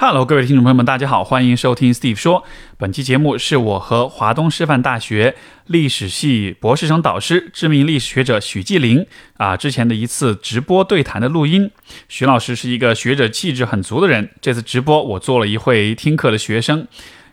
Hello，各位听众朋友们，大家好，欢迎收听 Steve 说。本期节目是我和华东师范大学历史系博士生导师、知名历史学者许继林啊之前的一次直播对谈的录音。许老师是一个学者气质很足的人，这次直播我做了一会听课的学生。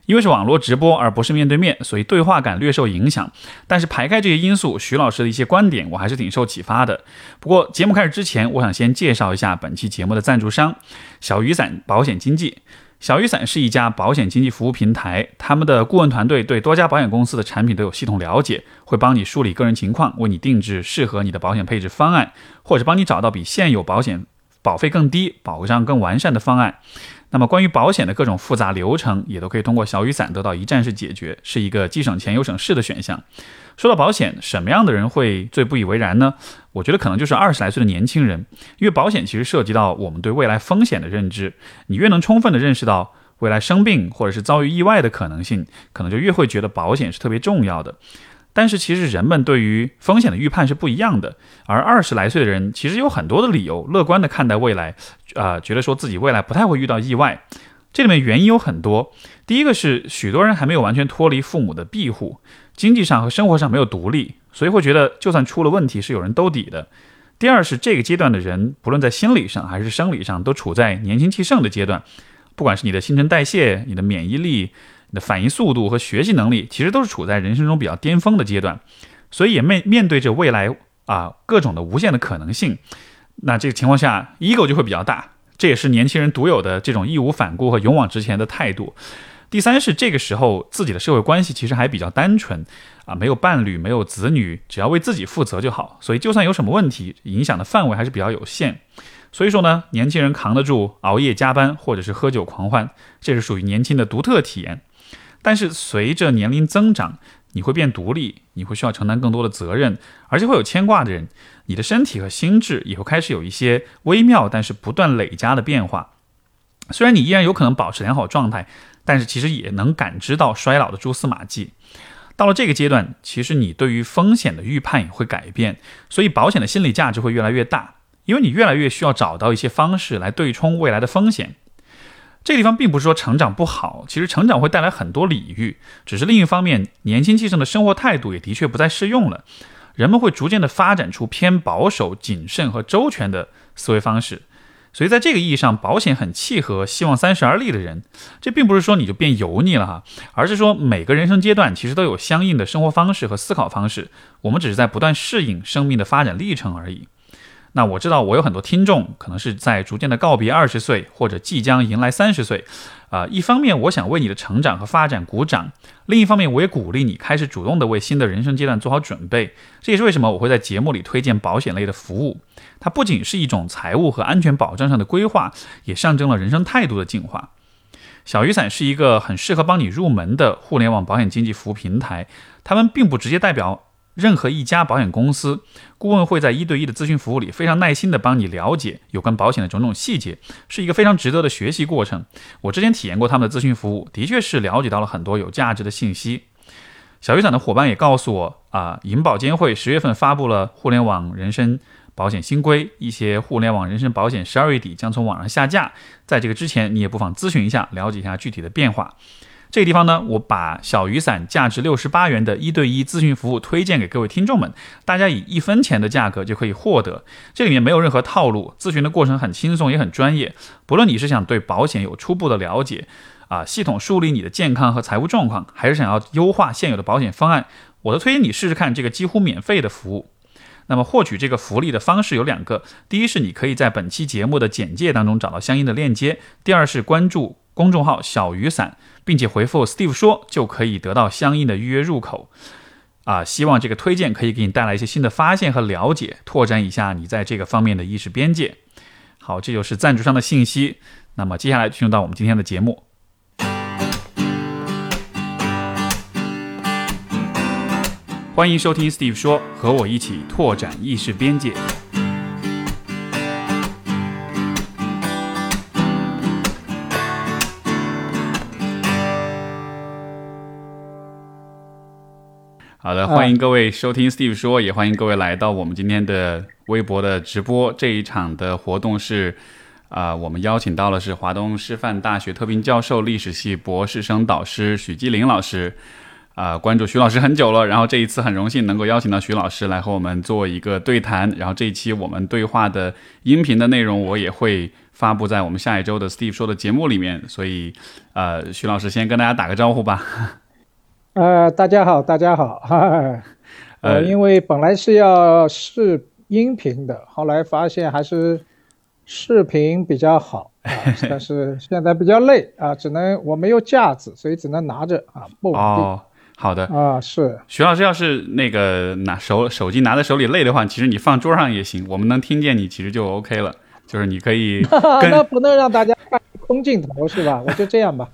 因为是网络直播而不是面对面，所以对话感略受影响。但是排开这些因素，徐老师的一些观点我还是挺受启发的。不过节目开始之前，我想先介绍一下本期节目的赞助商——小雨伞保险经纪。小雨伞是一家保险经纪服务平台，他们的顾问团队对多家保险公司的产品都有系统了解，会帮你梳理个人情况，为你定制适合你的保险配置方案，或者帮你找到比现有保险保费更低、保障更完善的方案。那么关于保险的各种复杂流程，也都可以通过小雨伞得到一站式解决，是一个既省钱又省事的选项。说到保险，什么样的人会最不以为然呢？我觉得可能就是二十来岁的年轻人，因为保险其实涉及到我们对未来风险的认知，你越能充分的认识到未来生病或者是遭遇意外的可能性，可能就越会觉得保险是特别重要的。但是其实人们对于风险的预判是不一样的，而二十来岁的人其实有很多的理由乐观地看待未来，啊，觉得说自己未来不太会遇到意外。这里面原因有很多，第一个是许多人还没有完全脱离父母的庇护，经济上和生活上没有独立，所以会觉得就算出了问题是有人兜底的。第二是这个阶段的人，不论在心理上还是生理上，都处在年轻气盛的阶段，不管是你的新陈代谢、你的免疫力。的反应速度和学习能力，其实都是处在人生中比较巅峰的阶段，所以也面面对着未来啊各种的无限的可能性。那这个情况下，ego 就会比较大，这也是年轻人独有的这种义无反顾和勇往直前的态度。第三是这个时候自己的社会关系其实还比较单纯啊，没有伴侣，没有子女，只要为自己负责就好。所以就算有什么问题，影响的范围还是比较有限。所以说呢，年轻人扛得住熬夜加班或者是喝酒狂欢，这是属于年轻的独特体验。但是随着年龄增长，你会变独立，你会需要承担更多的责任，而且会有牵挂的人，你的身体和心智也会开始有一些微妙但是不断累加的变化。虽然你依然有可能保持良好状态，但是其实也能感知到衰老的蛛丝马迹。到了这个阶段，其实你对于风险的预判也会改变，所以保险的心理价值会越来越大，因为你越来越需要找到一些方式来对冲未来的风险。这个地方并不是说成长不好，其实成长会带来很多礼遇，只是另一方面，年轻气盛的生活态度也的确不再适用了，人们会逐渐的发展出偏保守、谨慎和周全的思维方式，所以在这个意义上，保险很契合希望三十而立的人。这并不是说你就变油腻了哈，而是说每个人生阶段其实都有相应的生活方式和思考方式，我们只是在不断适应生命的发展历程而已。那我知道，我有很多听众可能是在逐渐的告别二十岁，或者即将迎来三十岁，啊，一方面我想为你的成长和发展鼓掌，另一方面我也鼓励你开始主动的为新的人生阶段做好准备。这也是为什么我会在节目里推荐保险类的服务，它不仅是一种财务和安全保障上的规划，也象征了人生态度的进化。小雨伞是一个很适合帮你入门的互联网保险经纪服务平台，他们并不直接代表。任何一家保险公司顾问会在一对一的咨询服务里非常耐心地帮你了解有关保险的种种细节，是一个非常值得的学习过程。我之前体验过他们的咨询服务，的确是了解到了很多有价值的信息。小雨伞的伙伴也告诉我啊，银保监会十月份发布了互联网人身保险新规，一些互联网人身保险十二月底将从网上下架。在这个之前，你也不妨咨询一下，了解一下具体的变化。这个地方呢，我把小雨伞价值六十八元的一对一咨询服务推荐给各位听众们，大家以一分钱的价格就可以获得。这里面没有任何套路，咨询的过程很轻松也很专业。不论你是想对保险有初步的了解，啊，系统梳理你的健康和财务状况，还是想要优化现有的保险方案，我都推荐你试试看这个几乎免费的服务。那么获取这个福利的方式有两个，第一是你可以在本期节目的简介当中找到相应的链接，第二是关注。公众号小雨伞，并且回复 Steve 说，就可以得到相应的预约入口。啊，希望这个推荐可以给你带来一些新的发现和了解，拓展一下你在这个方面的意识边界。好，这就是赞助商的信息。那么接下来进入到我们今天的节目，欢迎收听 Steve 说，和我一起拓展意识边界。好的，欢迎各位收听 Steve 说，也欢迎各位来到我们今天的微博的直播。这一场的活动是啊，我们邀请到的是华东师范大学特聘教授、历史系博士生导师许继林老师。啊，关注徐老师很久了，然后这一次很荣幸能够邀请到徐老师来和我们做一个对谈。然后这一期我们对话的音频的内容，我也会发布在我们下一周的 Steve 说的节目里面。所以，呃，徐老师先跟大家打个招呼吧。呃，大家好，大家好。哈哈呃，因为本来是要视音频的，后来发现还是视频比较好啊。但是现在比较累啊，只能我没有架子，所以只能拿着啊，不稳定。好的啊，是徐老师，要是那个拿手手机拿在手里累的话，其实你放桌上也行，我们能听见你，其实就 OK 了。就是你可以，那不能让大家看空镜头是吧？我就这样吧。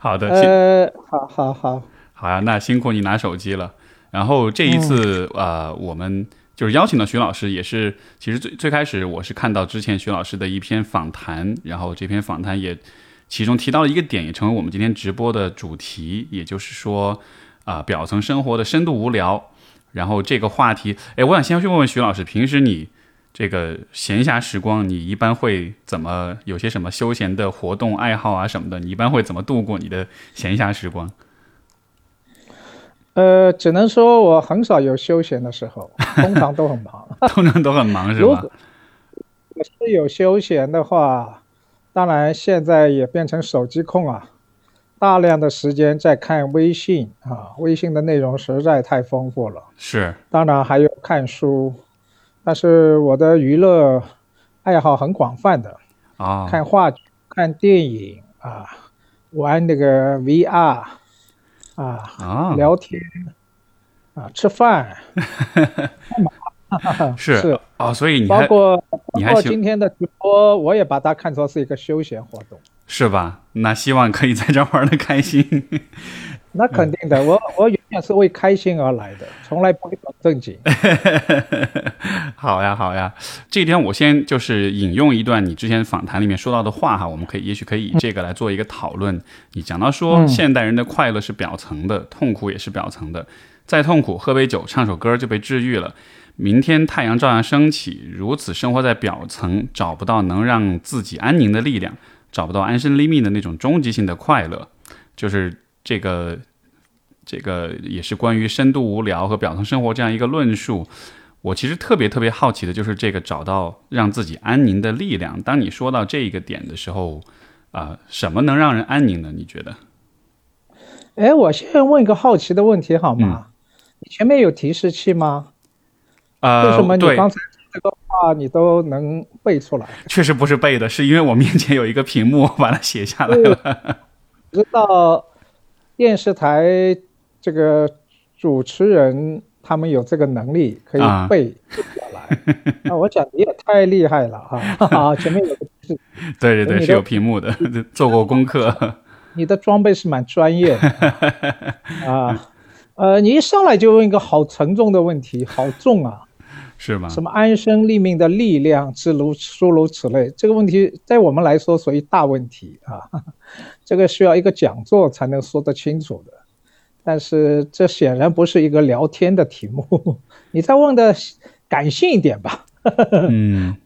好的，呃，好好好，好呀，那辛苦你拿手机了。然后这一次呃，我们就是邀请了徐老师，也是其实最最开始我是看到之前徐老师的一篇访谈，然后这篇访谈也其中提到了一个点，也成为我们今天直播的主题，也就是说。啊，表层生活的深度无聊，然后这个话题，哎，我想先去问问徐老师，平时你这个闲暇时光，你一般会怎么有些什么休闲的活动爱好啊什么的？你一般会怎么度过你的闲暇时光？呃，只能说我很少有休闲的时候，通常都很忙，通常都很忙是吧？我是有休闲的话，当然现在也变成手机控啊。大量的时间在看微信啊，微信的内容实在太丰富了。是，当然还有看书，但是我的娱乐爱好很广泛的啊，看话剧、看电影啊，玩那个 VR 啊啊，聊天啊，吃饭，是是啊，所以你包括包括今天的直播，我也把它看作是一个休闲活动。是吧？那希望可以在这玩的开心。那肯定的，我我永远是为开心而来的，从来不会搞正经。好呀，好呀。这一天我先就是引用一段你之前访谈里面说到的话哈，我们可以也许可以以这个来做一个讨论。你讲到说，现代人的快乐是表层的，痛苦也是表层的。再痛苦，喝杯酒，唱首歌就被治愈了。明天太阳照样升起。如此生活在表层，找不到能让自己安宁的力量。找不到安身立命的那种终极性的快乐，就是这个，这个也是关于深度无聊和表层生活这样一个论述。我其实特别特别好奇的就是这个找到让自己安宁的力量。当你说到这一个点的时候，啊，什么能让人安宁呢？你觉得？哎，我先问一个好奇的问题好吗？你前面有提示器吗？啊，为什么你刚才？这个话你都能背出来？确实不是背的，是因为我面前有一个屏幕，我把它写下来了。知道电视台这个主持人他们有这个能力可以背下来。那我讲你也太厉害了啊！前面有个是，对对对，是有屏幕的，做过功课。你的装备是蛮专业的啊。呃，你一上来就问一个好沉重的问题，好重啊！是吗？什么安身立命的力量，诸如诸如此类，这个问题在我们来说属于大问题啊，这个需要一个讲座才能说得清楚的。但是这显然不是一个聊天的题目，你再问的感性一点吧。嗯，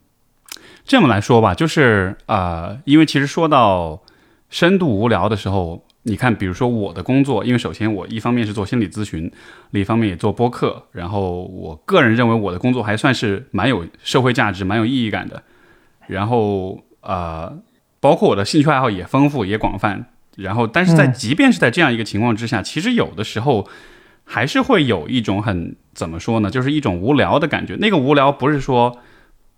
这么来说吧，就是啊，因为其实说到深度无聊的时候。你看，比如说我的工作，因为首先我一方面是做心理咨询，另一方面也做播客，然后我个人认为我的工作还算是蛮有社会价值、蛮有意义感的。然后呃，包括我的兴趣爱好也丰富也广泛。然后，但是在即便是在这样一个情况之下，其实有的时候还是会有一种很怎么说呢，就是一种无聊的感觉。那个无聊不是说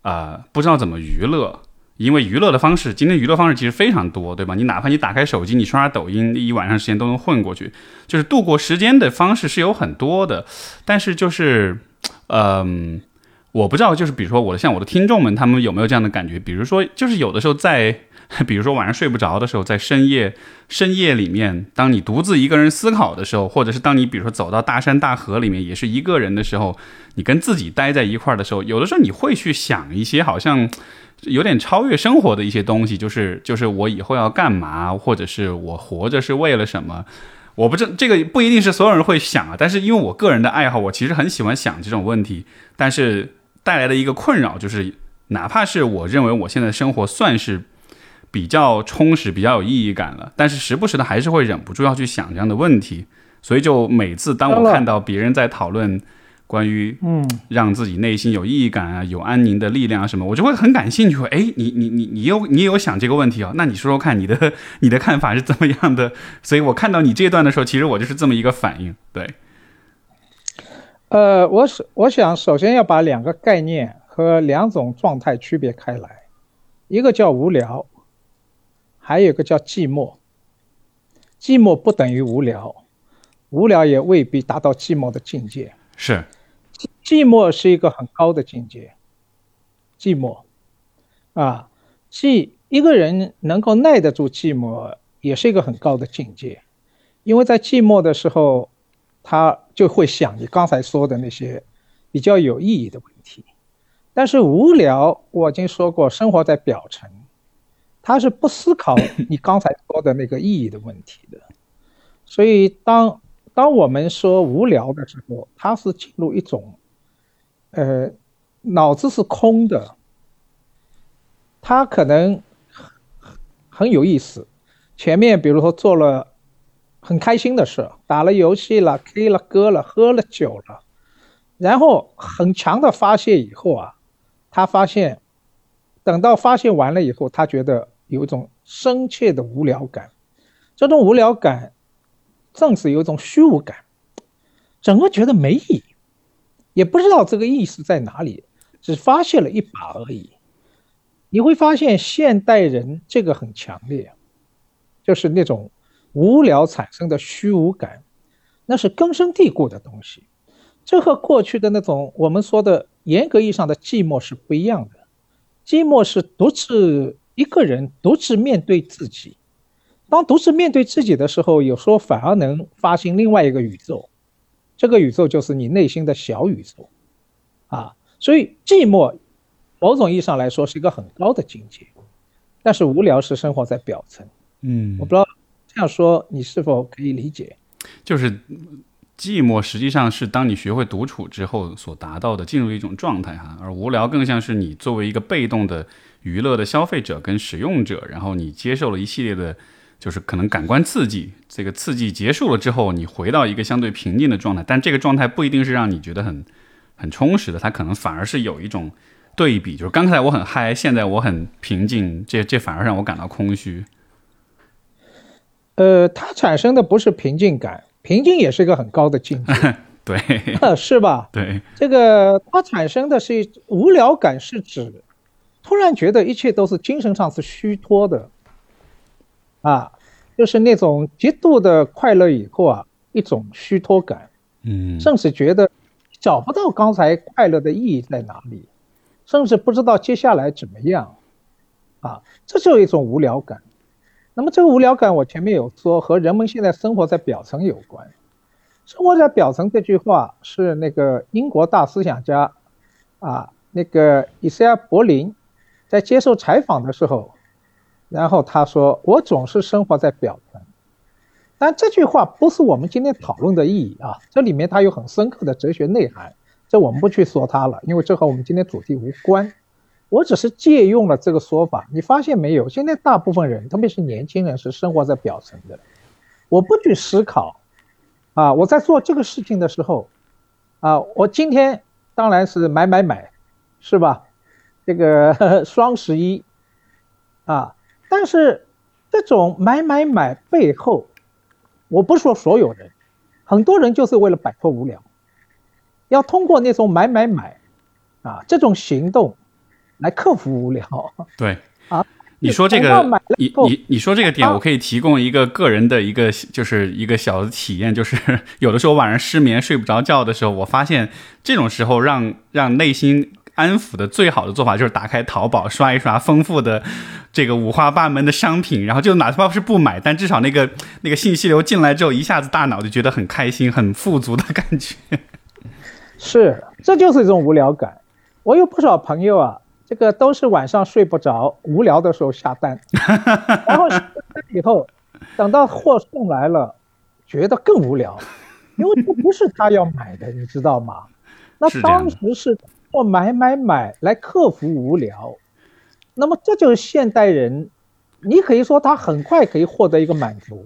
啊不知道怎么娱乐。因为娱乐的方式，今天娱乐方式其实非常多，对吧？你哪怕你打开手机，你刷刷抖音，一晚上时间都能混过去。就是度过时间的方式是有很多的，但是就是，嗯，我不知道，就是比如说我的像我的听众们，他们有没有这样的感觉？比如说，就是有的时候在，比如说晚上睡不着的时候，在深夜深夜里面，当你独自一个人思考的时候，或者是当你比如说走到大山大河里面，也是一个人的时候，你跟自己待在一块儿的时候，有的时候你会去想一些好像。有点超越生活的一些东西，就是就是我以后要干嘛，或者是我活着是为了什么？我不知这个不一定是所有人会想啊。但是因为我个人的爱好，我其实很喜欢想这种问题。但是带来的一个困扰就是，哪怕是我认为我现在生活算是比较充实、比较有意义感了，但是时不时的还是会忍不住要去想这样的问题。所以就每次当我看到别人在讨论关于嗯让自己内心有意义感啊、有安宁的力量啊什么，我就会很感兴趣。哎，你你你你有你有想这个问题哦？那你说说看，你的你的看法是怎么样的？所以我看到你这段的时候，其实我就是这么一个反应。对。呃，我是我想首先要把两个概念和两种状态区别开来，一个叫无聊，还有一个叫寂寞。寂寞不等于无聊，无聊也未必达到寂寞的境界。是，寂寞是一个很高的境界。寂寞，啊，寂一个人能够耐得住寂寞，也是一个很高的境界，因为在寂寞的时候。他就会想你刚才说的那些比较有意义的问题，但是无聊，我已经说过，生活在表层，他是不思考 你刚才说的那个意义的问题的。所以，当当我们说无聊的时候，他是进入一种，呃，脑子是空的，他可能很有意思，前面比如说做了。很开心的事，打了游戏了，K 了歌了，喝了酒了，然后很强的发泄以后啊，他发现，等到发泄完了以后，他觉得有一种深切的无聊感，这种无聊感，正是有一种虚无感，整个觉得没意义，也不知道这个意思在哪里，只发泄了一把而已。你会发现现代人这个很强烈，就是那种。无聊产生的虚无感，那是根深蒂固的东西。这和过去的那种我们说的严格意义上的寂寞是不一样的。寂寞是独自一个人独自面对自己。当独自面对自己的时候，有时候反而能发现另外一个宇宙。这个宇宙就是你内心的小宇宙。啊，所以寂寞，某种意义上来说是一个很高的境界。但是无聊是生活在表层。嗯，我不知道。这样说，你是否可以理解？就是寂寞实际上是当你学会独处之后所达到的进入一种状态哈，而无聊更像是你作为一个被动的娱乐的消费者跟使用者，然后你接受了一系列的，就是可能感官刺激，这个刺激结束了之后，你回到一个相对平静的状态，但这个状态不一定是让你觉得很很充实的，它可能反而是有一种对比，就是刚才我很嗨，现在我很平静，这这反而让我感到空虚。呃，它产生的不是平静感，平静也是一个很高的境界，对，是吧？对，这个它产生的是无聊感，是指突然觉得一切都是精神上是虚脱的，啊，就是那种极度的快乐以后啊，一种虚脱感，嗯，甚至觉得找不到刚才快乐的意义在哪里，甚至不知道接下来怎么样，啊，这就是一种无聊感。那么这个无聊感，我前面有说和人们现在生活在表层有关。生活在表层这句话是那个英国大思想家，啊，那个伊赛尔柏林，在接受采访的时候，然后他说：“我总是生活在表层。”但这句话不是我们今天讨论的意义啊，这里面它有很深刻的哲学内涵，这我们不去说它了，因为这和我们今天主题无关。我只是借用了这个说法，你发现没有？现在大部分人，特别是年轻人，是生活在表层的。我不去思考，啊，我在做这个事情的时候，啊，我今天当然是买买买，是吧？这个 双十一，啊，但是这种买买买背后，我不说所有人，很多人就是为了摆脱无聊，要通过那种买买买，啊，这种行动。来克服无聊，对啊，你说这个，你你你说这个点，我可以提供一个个人的一个，就是一个小的体验，就是 有的时候晚上失眠睡不着觉的时候，我发现这种时候让让内心安抚的最好的做法就是打开淘宝刷一刷丰富的这个五花八门的商品，然后就哪怕是不买，但至少那个那个信息流进来之后，一下子大脑就觉得很开心、很富足的感觉。是，这就是一种无聊感。我有不少朋友啊。这个都是晚上睡不着、无聊的时候下单，然后下单以后，等到货送来了，觉得更无聊，因为这不是他要买的，你知道吗？那当时是过买买买来克服无聊。那么这就是现代人，你可以说他很快可以获得一个满足，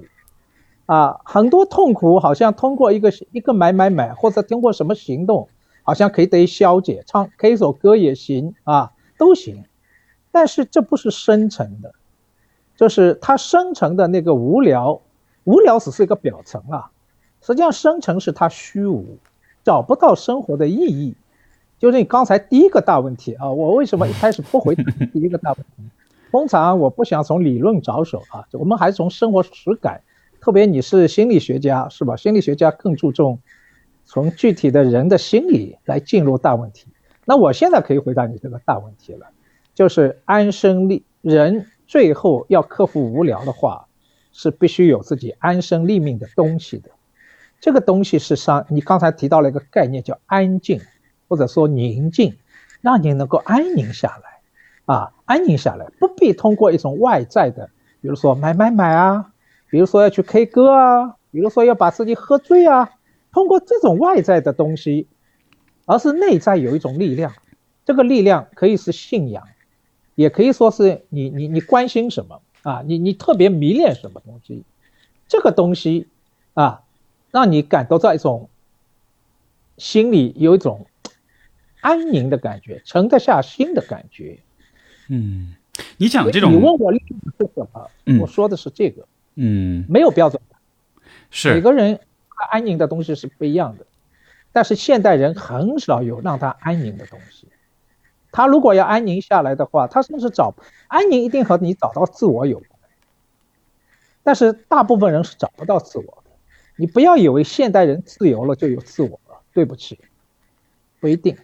啊，很多痛苦好像通过一个一个买买买，或者通过什么行动，好像可以得以消解，唱 K 首歌也行啊，都行。但是这不是深层的，就是它深层的那个无聊，无聊只是一个表层啊，实际上深层是它虚无，找不到生活的意义。就是你刚才第一个大问题啊，我为什么一开始不回答第一个大问题？通常我不想从理论着手啊，我们还是从生活实感。特别你是心理学家是吧？心理学家更注重从具体的人的心理来进入大问题。那我现在可以回答你这个大问题了。就是安身立人，最后要克服无聊的话，是必须有自己安身立命的东西的。这个东西是上，你刚才提到了一个概念叫安静，或者说宁静，让你能够安宁下来，啊，安宁下来，不必通过一种外在的，比如说买买买啊，比如说要去 K 歌啊，比如说要把自己喝醉啊，通过这种外在的东西，而是内在有一种力量，这个力量可以是信仰。也可以说是你你你关心什么啊？你你特别迷恋什么东西？这个东西啊，让你感到到一种心里有一种安宁的感觉，沉得下心的感觉。嗯，你讲这种，你问我是什么？我说的是这个。嗯，没有标准，是每个人他安宁的东西是不一样的，但是现代人很少有让他安宁的东西。他如果要安宁下来的话，他是不是找安宁一定和你找到自我有关？但是大部分人是找不到自我的。你不要以为现代人自由了就有自我了，对不起，不一定，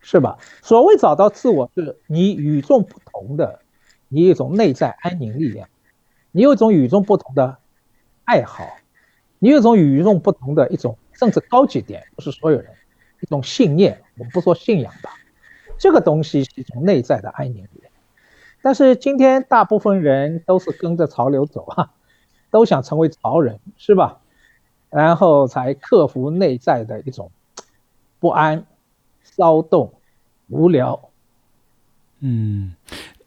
是吧？所谓找到自我，是你与众不同的，你有一种内在安宁力量，你有一种与众不同的爱好，你有一种与众不同的一种，甚至高级点，不是所有人一种信念，我们不说信仰吧。这个东西是一种内在的安宁，但是今天大部分人都是跟着潮流走啊，都想成为潮人，是吧？然后才克服内在的一种不安、骚动、无聊。嗯，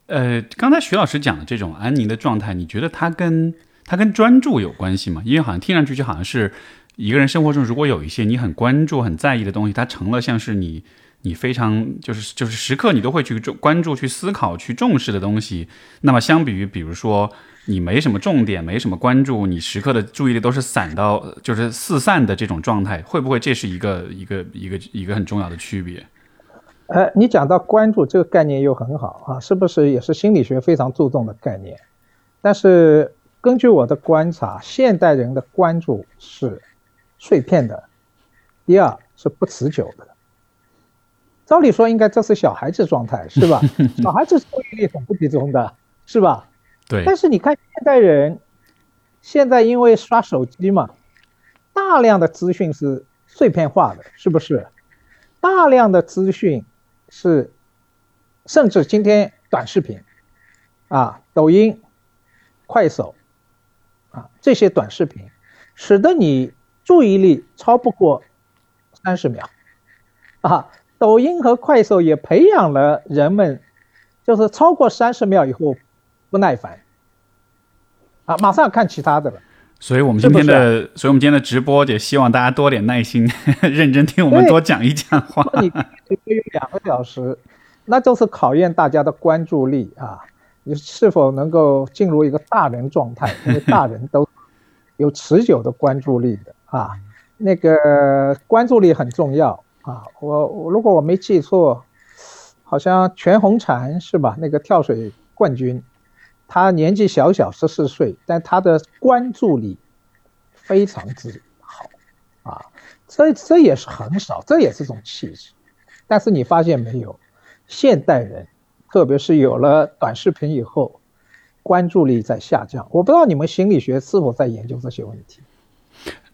呃，刚才徐老师讲的这种安宁的状态，你觉得它跟它跟专注有关系吗？因为好像听上去就好像是一个人生活中如果有一些你很关注、很在意的东西，它成了像是你。你非常就是就是时刻你都会去关注、去思考、去重视的东西。那么相比于，比如说你没什么重点、没什么关注，你时刻的注意力都是散到就是四散的这种状态，会不会这是一个一个一个一个很重要的区别？呃，你讲到关注这个概念又很好啊，是不是也是心理学非常注重的概念？但是根据我的观察，现代人的关注是碎片的，第二是不持久的。照理说，应该这是小孩子状态，是吧？小孩子注意力很不集中的，是吧？对。但是你看现代人，现在因为刷手机嘛，大量的资讯是碎片化的，是不是？大量的资讯是，甚至今天短视频，啊，抖音、快手，啊，这些短视频，使得你注意力超不过三十秒，啊。抖音和快手也培养了人们，就是超过三十秒以后不耐烦，啊，马上看其他的了。所以我们今天的，所以我们今天的直播也希望大家多点耐心，认真听我们多讲一讲话。你直播有两个小时，那就是考验大家的关注力啊，你是否能够进入一个大人状态？因为大人都 有持久的关注力的啊，那个关注力很重要。啊，我我如果我没记错，好像全红婵是吧？那个跳水冠军，他年纪小小十四岁，但他的关注力非常之好啊，这这也是很少，这也是种气质。但是你发现没有，现代人，特别是有了短视频以后，关注力在下降。我不知道你们心理学是否在研究这些问题。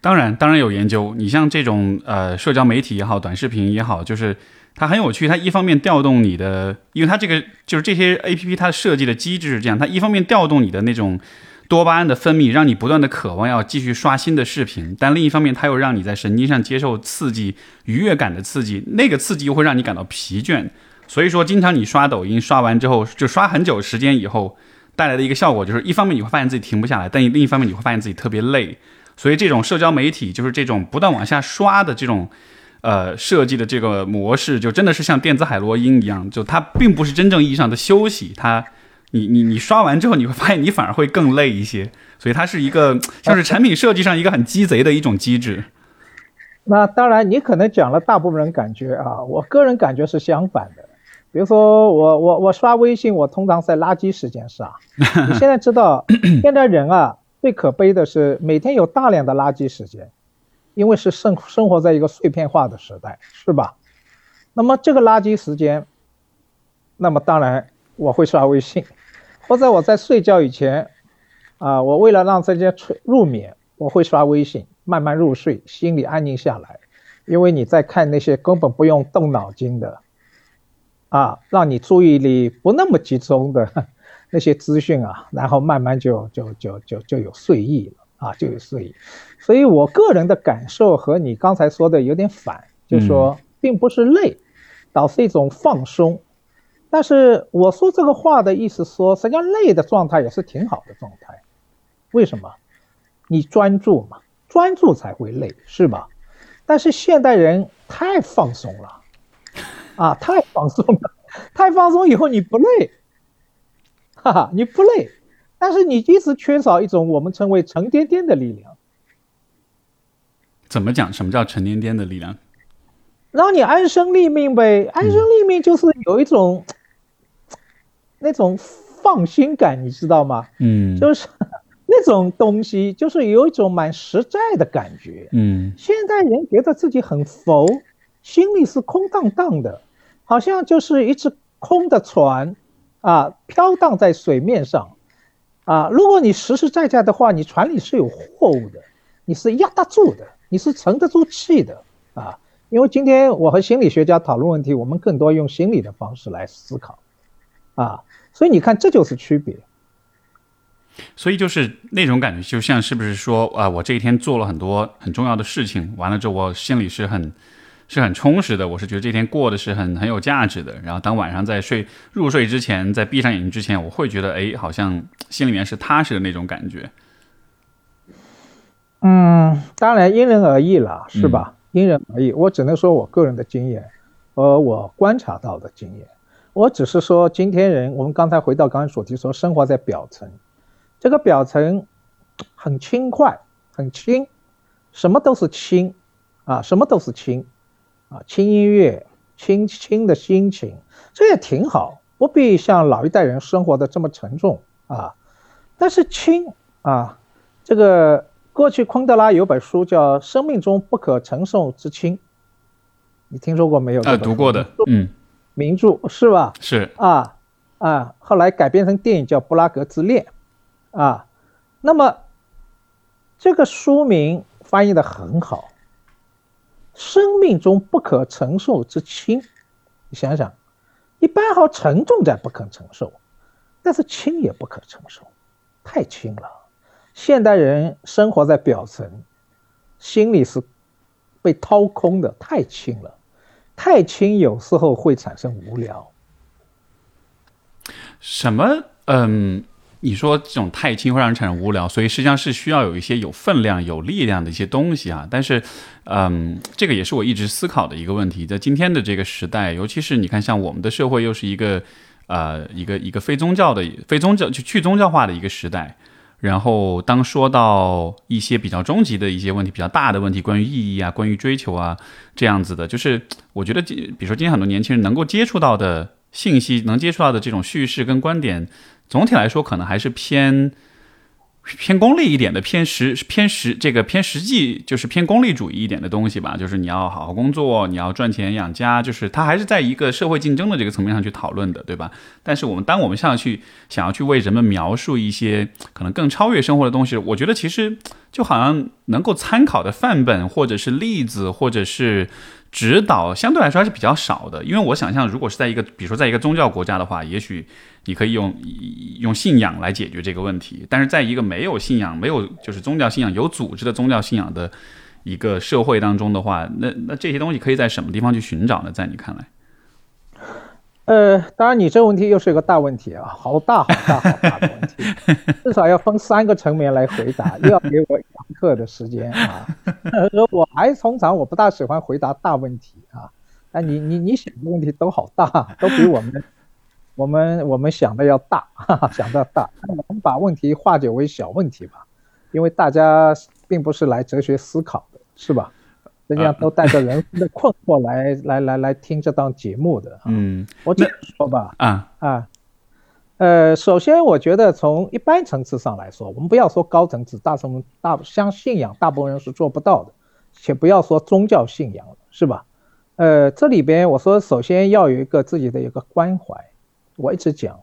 当然，当然有研究。你像这种呃，社交媒体也好，短视频也好，就是它很有趣。它一方面调动你的，因为它这个就是这些 A P P 它设计的机制是这样，它一方面调动你的那种多巴胺的分泌，让你不断的渴望要继续刷新的视频，但另一方面，它又让你在神经上接受刺激、愉悦感的刺激，那个刺激又会让你感到疲倦。所以说，经常你刷抖音刷完之后，就刷很久时间以后，带来的一个效果就是，一方面你会发现自己停不下来，但另一方面你会发现自己特别累。所以这种社交媒体就是这种不断往下刷的这种，呃，设计的这个模式，就真的是像电子海洛因一样，就它并不是真正意义上的休息，它。你你你刷完之后，你会发现你反而会更累一些，所以它是一个像是产品设计上一个很鸡贼的一种机制。那当然，你可能讲了大部分人感觉啊，我个人感觉是相反的。比如说我我我刷微信，我通常在垃圾时间刷。你现在知道，现在人啊最可悲的是每天有大量的垃圾时间，因为是生生活在一个碎片化的时代，是吧？那么这个垃圾时间，那么当然我会刷微信。或者我在睡觉以前，啊，我为了让这些睡入眠，我会刷微信，慢慢入睡，心里安静下来。因为你在看那些根本不用动脑筋的，啊，让你注意力不那么集中的那些资讯啊，然后慢慢就就就就就有睡意了啊，就有睡意。所以我个人的感受和你刚才说的有点反，就是说并不是累，倒是一种放松。但是我说这个话的意思说，实际上累的状态也是挺好的状态。为什么？你专注嘛，专注才会累，是吧？但是现代人太放松了，啊，太放松了，太放松以后你不累，哈哈，你不累，但是你一直缺少一种我们称为沉甸甸的力量。怎么讲？什么叫沉甸甸的力量？让你安身立命呗，安身立命就是有一种。那种放心感，你知道吗？嗯，就是那种东西，就是有一种蛮实在的感觉。嗯，现代人觉得自己很浮，心里是空荡荡的，好像就是一只空的船，啊，飘荡在水面上，啊，如果你实实在在的话，你船里是有货物的，你是压得住的，你是沉得住气的，啊，因为今天我和心理学家讨论问题，我们更多用心理的方式来思考。啊，所以你看，这就是区别。所以就是那种感觉，就像是不是说啊，我这一天做了很多很重要的事情，完了之后，我心里是很是很充实的，我是觉得这天过的是很很有价值的。然后当晚上在睡入睡之前，在闭上眼睛之前，我会觉得哎，好像心里面是踏实的那种感觉。嗯，当然因人而异了，是吧？因人而异。我只能说我个人的经验和我观察到的经验。我只是说，今天人，我们刚才回到刚才所提说，生活在表层，这个表层很轻快，很轻，什么都是轻，啊，什么都是轻，啊，轻音乐，轻轻的心情，这也挺好，不必像老一代人生活的这么沉重啊。但是轻啊，这个过去昆德拉有本书叫《生命中不可承受之轻》，你听说过没有？呃，读过的，嗯。名著是吧？是啊啊，后来改编成电影叫《布拉格之恋》，啊，那么这个书名翻译的很好，生命中不可承受之轻，你想想，一般好沉重在不可承受，但是轻也不可承受，太轻了。现代人生活在表层，心里是被掏空的，太轻了。太轻有时候会产生无聊。什么？嗯，你说这种太轻会让人产生无聊，所以实际上是需要有一些有分量、有力量的一些东西啊。但是，嗯，这个也是我一直思考的一个问题。在今天的这个时代，尤其是你看，像我们的社会又是一个呃一个一个非宗教的、非宗教就去宗教化的一个时代。然后，当说到一些比较终极的一些问题、比较大的问题，关于意义啊、关于追求啊这样子的，就是我觉得，比如说今天很多年轻人能够接触到的信息，能接触到的这种叙事跟观点，总体来说可能还是偏。偏功利一点的，偏实偏实这个偏实际，就是偏功利主义一点的东西吧。就是你要好好工作，你要赚钱养家，就是它还是在一个社会竞争的这个层面上去讨论的，对吧？但是我们当我们想要去想要去为人们描述一些可能更超越生活的东西，我觉得其实就好像能够参考的范本或者是例子或者是。指导相对来说还是比较少的，因为我想象，如果是在一个，比如说在一个宗教国家的话，也许你可以用用信仰来解决这个问题。但是在一个没有信仰、没有就是宗教信仰、有组织的宗教信仰的一个社会当中的话，那那这些东西可以在什么地方去寻找呢？在你看来？呃，当然，你这个问题又是一个大问题啊，好大好大好大的问题，至少要分三个层面来回答，又要给我一堂课的时间啊。我还通常我不大喜欢回答大问题啊，那你你你想的问题都好大，都比我们我们我们想的要大，哈哈，想的大。那我们把问题化解为小问题吧，因为大家并不是来哲学思考的，是吧？人家都带着人生的困惑来来来来听这档节目的。嗯，我这样说吧，啊啊，呃，首先我觉得从一般层次上来说，我们不要说高层次，大层大相信仰，大部分人是做不到的，且不要说宗教信仰，是吧？呃，这里边我说，首先要有一个自己的一个关怀。我一直讲，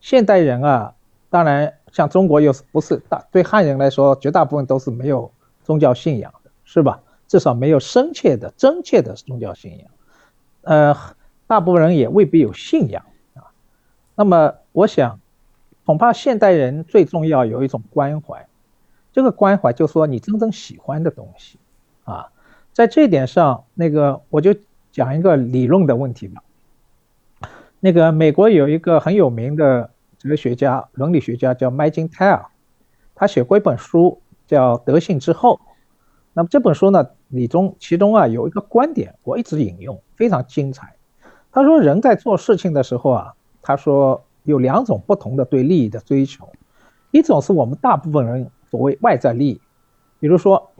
现代人啊，当然像中国又是不是大对汉人来说，绝大部分都是没有宗教信仰的，是吧？至少没有深切的、真切的宗教信仰，呃，大部分人也未必有信仰啊。那么，我想，恐怕现代人最重要有一种关怀，这个关怀就说你真正喜欢的东西啊。在这点上，那个我就讲一个理论的问题吧。那个美国有一个很有名的哲学家、伦理学家叫麦金泰尔，他写过一本书叫《德性之后》。那么这本书呢？里中其中啊有一个观点，我一直引用，非常精彩。他说，人在做事情的时候啊，他说有两种不同的对利益的追求，一种是我们大部分人所谓外在利益，比如说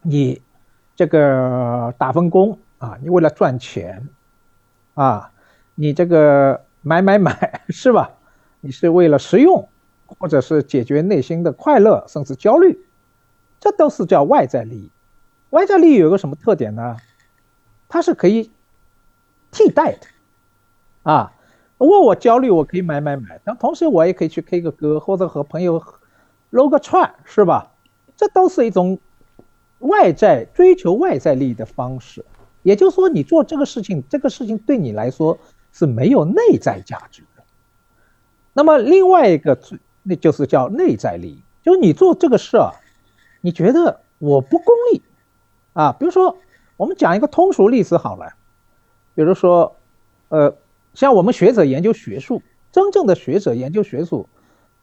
你这个打份工啊，你为了赚钱啊，你这个买买买是吧？你是为了实用，或者是解决内心的快乐甚至焦虑，这都是叫外在利益。外在利益有个什么特点呢？它是可以替代的，啊，如果我焦虑，我可以买买买，但同时我也可以去 K 个歌，或者和朋友搂个串，是吧？这都是一种外在追求外在利益的方式。也就是说，你做这个事情，这个事情对你来说是没有内在价值的。那么另外一个，那就是叫内在利益，就是你做这个事儿，你觉得我不功利。啊，比如说，我们讲一个通俗例子好了，比如说，呃，像我们学者研究学术，真正的学者研究学术，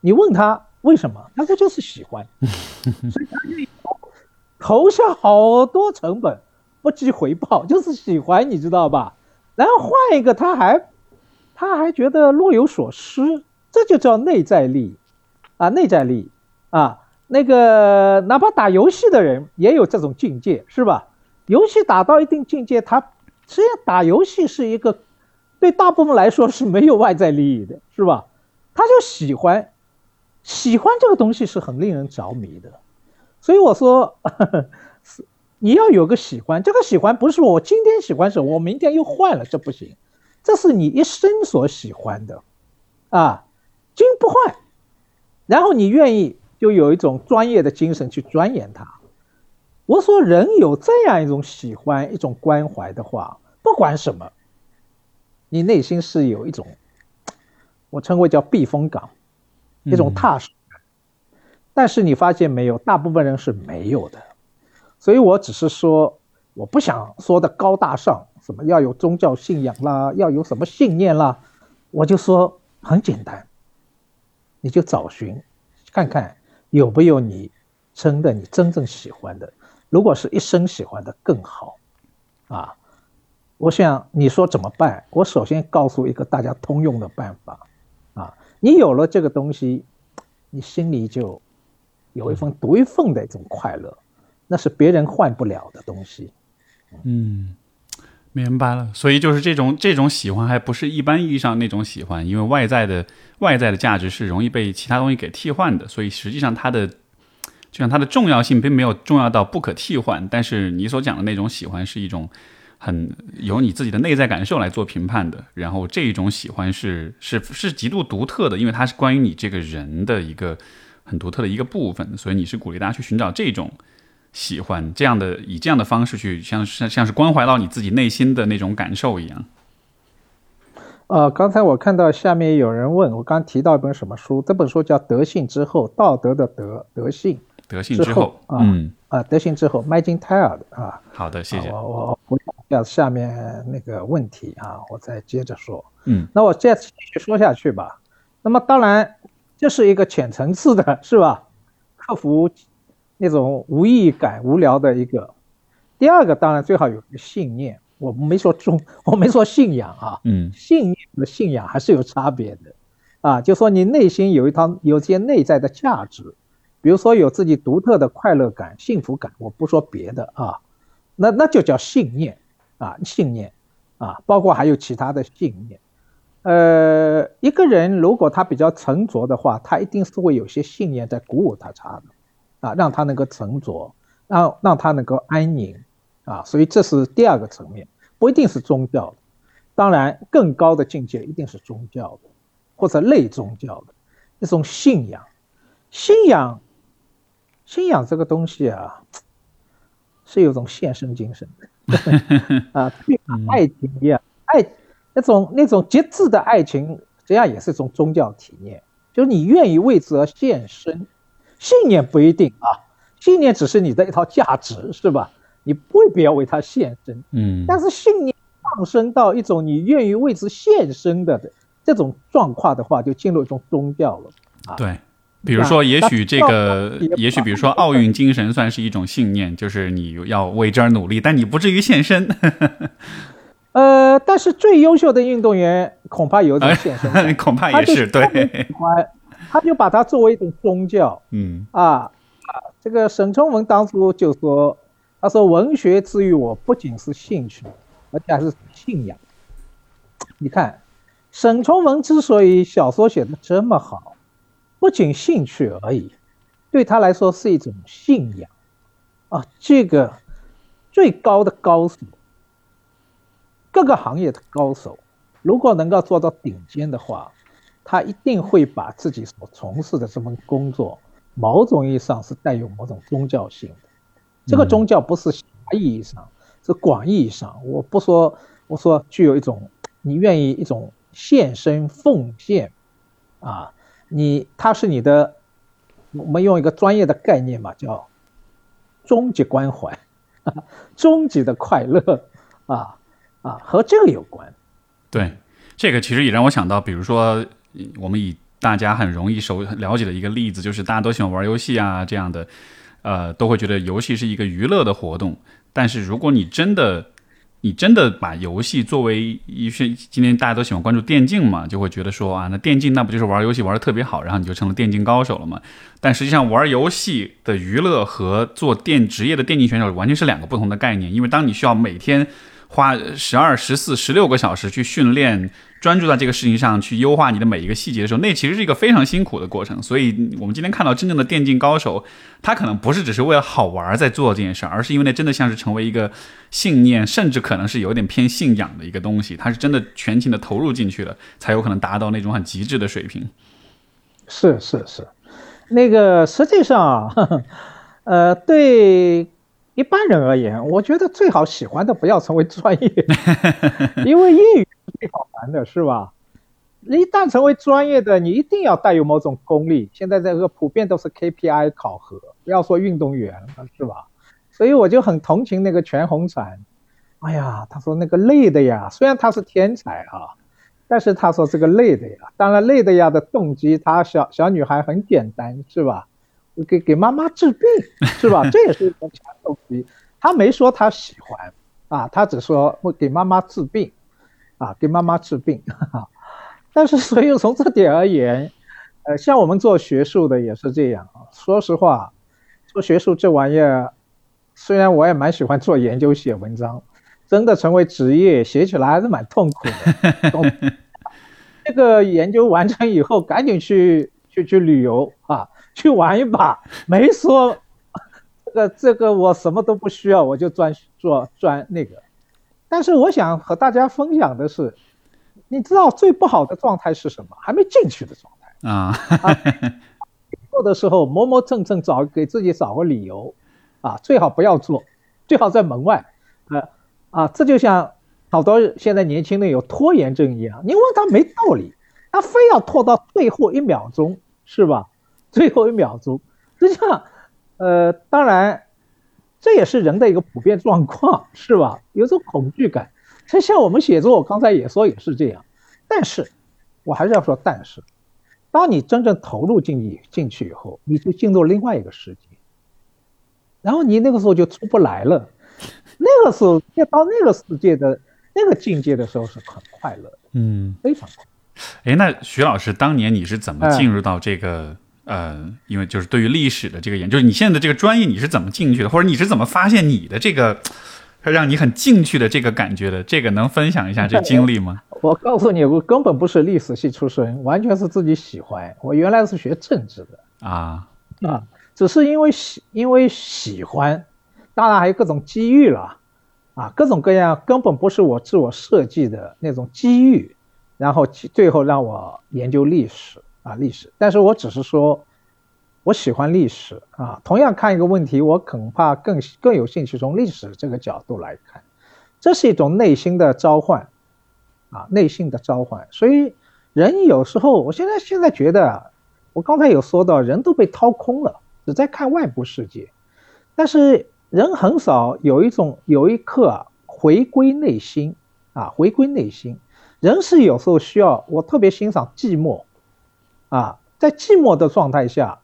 你问他为什么，他说就是喜欢，所以他愿意投下好多成本，不计回报，就是喜欢，你知道吧？然后换一个，他还他还觉得若有所失，这就叫内在力，啊，内在力，啊。那个哪怕打游戏的人也有这种境界，是吧？游戏打到一定境界，他实际上打游戏是一个对大部分来说是没有外在利益的，是吧？他就喜欢，喜欢这个东西是很令人着迷的。所以我说，是 你要有个喜欢，这个喜欢不是我今天喜欢什么，我明天又换了，这不行。这是你一生所喜欢的，啊，金不换，然后你愿意。就有一种专业的精神去钻研它。我说，人有这样一种喜欢、一种关怀的话，不管什么，你内心是有一种，我称为叫避风港，一种踏实感。但是你发现没有，大部分人是没有的。所以我只是说，我不想说的高大上，什么要有宗教信仰啦，要有什么信念啦，我就说很简单，你就找寻，看看。有没有你真的你真正喜欢的？如果是一生喜欢的更好，啊，我想你说怎么办？我首先告诉一个大家通用的办法，啊，你有了这个东西，你心里就有一份独一份的一种快乐，那是别人换不了的东西。嗯。明白了，所以就是这种这种喜欢，还不是一般意义上那种喜欢，因为外在的外在的价值是容易被其他东西给替换的，所以实际上它的就像它的重要性并没有重要到不可替换。但是你所讲的那种喜欢是一种很由你自己的内在感受来做评判的，然后这一种喜欢是是是极度独特的，因为它是关于你这个人的一个很独特的一个部分，所以你是鼓励大家去寻找这种喜欢这样的，以这样的方式去像像像是关怀到你自己内心的那种感受一样。呃，刚才我看到下面有人问我，刚提到一本什么书？这本书叫《德性之后》，道德的德，德性，德性之后啊，啊，德性之后，麦金泰尔的啊。好的，谢谢。我我回答一下下面那个问题啊，我再接着说。嗯，那我再继续说下去吧。那么当然，这是一个浅层次的，是吧？克服那种无意义感、无聊的一个。第二个，当然最好有个信念。我没说中，我没说信仰啊，嗯，信念和信仰还是有差别的，啊，就说你内心有一套有些内在的价值，比如说有自己独特的快乐感、幸福感，我不说别的啊，那那就叫信念啊，信念啊，包括还有其他的信念，呃，一个人如果他比较沉着的话，他一定是会有些信念在鼓舞他他的，啊，让他能够沉着，让让他能够安宁。啊，所以这是第二个层面，不一定是宗教的，当然更高的境界一定是宗教的，或者类宗教的一种信仰。信仰，信仰这个东西啊，是有种献身精神的 啊，爱情一样，爱那种那种极致的爱情，实际上也是一种宗教体验，就是你愿意为之而献身。信念不一定啊，信念只是你的一套价值，是吧？你未必要为它献身，嗯，但是信念上升到一种你愿意为之献身的这种状况的话，就进入一种宗教了啊。对，比如说，也许这个，也许比如说，奥运精神算是一种信念，就是你要为之而努力，但你不至于献身。呃，但是最优秀的运动员恐怕有点献身，恐怕也是对。他就把它作为一种宗教，嗯啊啊，这个沈从文当初就说。他说：“文学之于我，不仅是兴趣，而且还是信仰。你看，沈从文之所以小说写的这么好，不仅兴趣而已，对他来说是一种信仰啊！这个最高的高手，各个行业的高手，如果能够做到顶尖的话，他一定会把自己所从事的这份工作，某种意义上是带有某种宗教性的。”这个宗教不是狭义意义上，是广义意义上。我不说，我说具有一种你愿意一种献身奉献，啊，你他是你的，我们用一个专业的概念嘛，叫终极关怀，终极的快乐，啊啊，和这个有关。对，这个其实也让我想到，比如说我们以大家很容易熟了解的一个例子，就是大家都喜欢玩游戏啊这样的。呃，都会觉得游戏是一个娱乐的活动，但是如果你真的，你真的把游戏作为一些，今天大家都喜欢关注电竞嘛，就会觉得说啊，那电竞那不就是玩游戏玩的特别好，然后你就成了电竞高手了嘛？但实际上，玩游戏的娱乐和做电职业的电竞选手完全是两个不同的概念，因为当你需要每天。花十二、十四、十六个小时去训练，专注在这个事情上去优化你的每一个细节的时候，那其实是一个非常辛苦的过程。所以，我们今天看到真正的电竞高手，他可能不是只是为了好玩在做这件事儿，而是因为那真的像是成为一个信念，甚至可能是有点偏信仰的一个东西。他是真的全情的投入进去了，才有可能达到那种很极致的水平。是是是，那个实际上，呃，对。一般人而言，我觉得最好喜欢的不要成为专业，因为业余是最好玩的，是吧？一旦成为专业的，你一定要带有某种功力。现在这个普遍都是 KPI 考核，不要说运动员了，是吧？所以我就很同情那个全红婵。哎呀，他说那个累的呀，虽然他是天才啊，但是他说这个累的呀，当然累的呀的动机，他小小女孩很简单，是吧？给给妈妈治病是吧？这也是一种强动机。他没说他喜欢啊，他只说会给妈妈治病啊，给妈妈治病。但是，所以从这点而言，呃，像我们做学术的也是这样啊。说实话，做学术这玩意儿，虽然我也蛮喜欢做研究、写文章，真的成为职业，写起来还是蛮痛苦的。这个研究完成以后，赶紧去去去旅游啊。去玩一把，没说这个这个我什么都不需要，我就专做专那个。但是我想和大家分享的是，你知道最不好的状态是什么？还没进去的状态啊。做的时候磨磨蹭蹭找给自己找个理由啊，最好不要做，最好在门外。呃，啊，这就像好多现在年轻人有拖延症一样，你问他没道理，他非要拖到最后一秒钟，是吧？最后一秒钟，实际上，呃，当然，这也是人的一个普遍状况，是吧？有种恐惧感。实像我们写作，我刚才也说也是这样，但是，我还是要说，但是，当你真正投入进去进去以后，你就进入另外一个世界，然后你那个时候就出不来了。那个时候，要到那个世界的那个境界的时候，是很快乐的，嗯，非常快。哎，那徐老师，当年你是怎么进入到这个？呃，因为就是对于历史的这个研究，你现在的这个专业你是怎么进去的，或者你是怎么发现你的这个让你很进去的这个感觉的？这个能分享一下这经历吗？我告诉你，我根本不是历史系出身，完全是自己喜欢。我原来是学政治的啊啊，只是因为喜因为喜欢，当然还有各种机遇了啊，各种各样根本不是我自我设计的那种机遇，然后最后让我研究历史。啊，历史，但是我只是说，我喜欢历史啊。同样看一个问题，我恐怕更更有兴趣从历史这个角度来看，这是一种内心的召唤，啊，内心的召唤。所以人有时候，我现在现在觉得，我刚才有说到，人都被掏空了，只在看外部世界，但是人很少有一种有一刻啊，回归内心啊，回归内心。人是有时候需要，我特别欣赏寂寞。啊，在寂寞的状态下，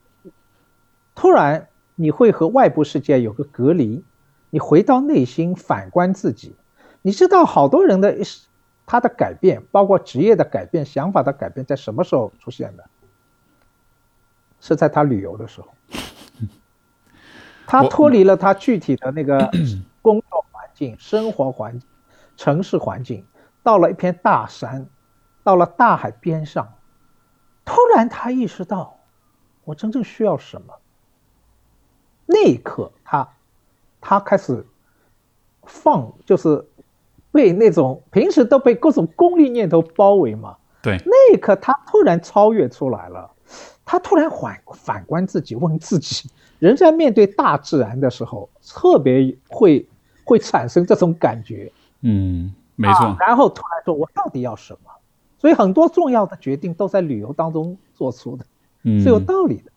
突然你会和外部世界有个隔离，你回到内心反观自己，你知道好多人的他的改变，包括职业的改变、想法的改变，在什么时候出现的？是在他旅游的时候，他脱离了他具体的那个 工作环境、生活环境、城市环境，到了一片大山，到了大海边上。突然，他意识到，我真正需要什么。那一刻，他，他开始放，就是被那种平时都被各种功利念头包围嘛。对。那一刻，他突然超越出来了。他突然反反观自己，问自己：人在面对大自然的时候，特别会会产生这种感觉。嗯，没错。然后突然说：“我到底要什么？”所以很多重要的决定都在旅游当中做出的，是有道理的。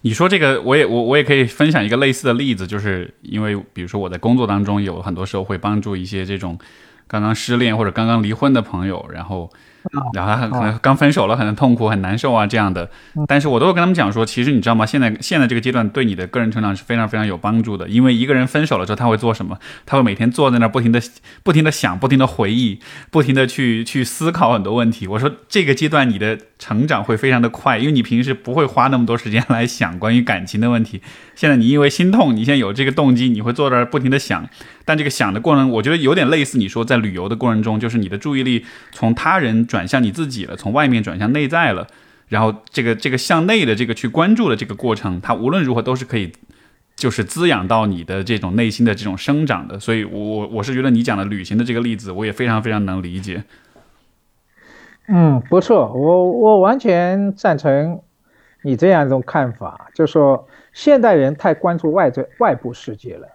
你说这个，我也我我也可以分享一个类似的例子，就是因为比如说我在工作当中有很多时候会帮助一些这种刚刚失恋或者刚刚离婚的朋友，然后。然后他很可能刚分手了，很痛苦，很难受啊，这样的。但是我都会跟他们讲说，其实你知道吗？现在现在这个阶段对你的个人成长是非常非常有帮助的。因为一个人分手了之后，他会做什么？他会每天坐在那儿，不停的不停的想，不停的回忆，不停的去去思考很多问题。我说这个阶段你的成长会非常的快，因为你平时不会花那么多时间来想关于感情的问题。现在你因为心痛，你现在有这个动机，你会坐这儿不停的想。但这个想的过程，我觉得有点类似你说在旅游的过程中，就是你的注意力从他人转转向你自己了，从外面转向内在了。然后这个这个向内的这个去关注的这个过程，它无论如何都是可以，就是滋养到你的这种内心的这种生长的。所以，我我我是觉得你讲的旅行的这个例子，我也非常非常能理解。嗯，不错，我我完全赞成你这样一种看法，就说。现代人太关注外在外部世界了，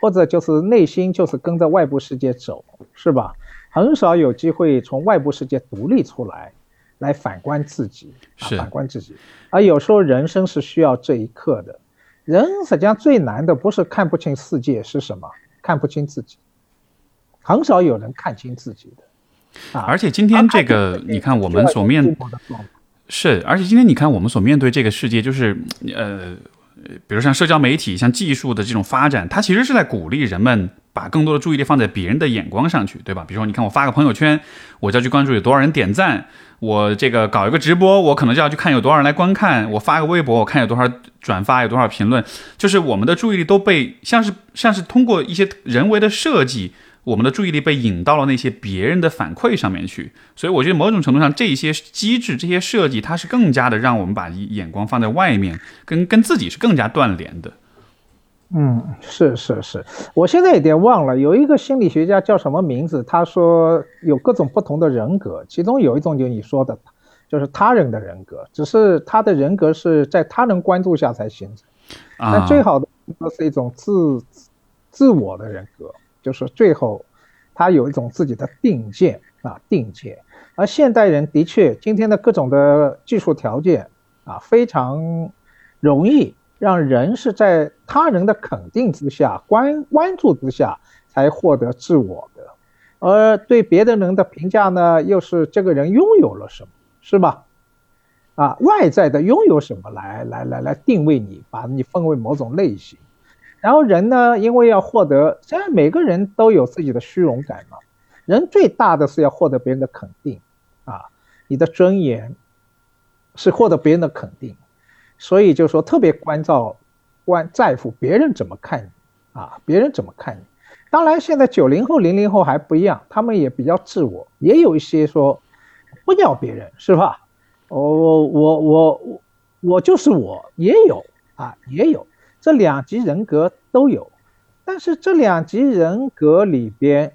或者就是内心就是跟着外部世界走，是吧？很少有机会从外部世界独立出来，来反观自己，反观自己。而有时候人生是需要这一刻的。人实际上最难的不是看不清世界是什么，看不清自己。很少有人看清自己的。啊，而且今天这个，你看我们所面是，而且今天你看我们所面对这个世界，就是呃。比如像社交媒体、像技术的这种发展，它其实是在鼓励人们把更多的注意力放在别人的眼光上去，对吧？比如说，你看我发个朋友圈，我就要去关注有多少人点赞；我这个搞一个直播，我可能就要去看有多少人来观看；我发个微博，我看有多少转发、有多少评论。就是我们的注意力都被像是像是通过一些人为的设计。我们的注意力被引到了那些别人的反馈上面去，所以我觉得某种程度上，这些机制、这些设计，它是更加的让我们把眼光放在外面，跟跟自己是更加断联的。嗯，是是是，我现在有点忘了，有一个心理学家叫什么名字？他说有各种不同的人格，其中有一种就是你说的，就是他人的人格，只是他的人格是在他人关注下才形成。啊，但最好的格是一种自自我的人格，就是最后他有一种自己的定见啊定见。而现代人的确，今天的各种的技术条件啊，非常容易让人是在他人的肯定之下、关关注之下才获得自我的，而对别的人的评价呢，又是这个人拥有了什么，是吧？啊，外在的拥有什么来来来来定位你，把你分为某种类型。然后人呢，因为要获得，虽然每个人都有自己的虚荣感嘛，人最大的是要获得别人的肯定，啊，你的尊严是获得别人的肯定，所以就说特别关照、关在乎别人怎么看你，啊，别人怎么看你。当然，现在九零后、零零后还不一样，他们也比较自我，也有一些说不要别人，是吧？我我我我我就是我，也有啊，也有这两级人格都有，但是这两级人格里边，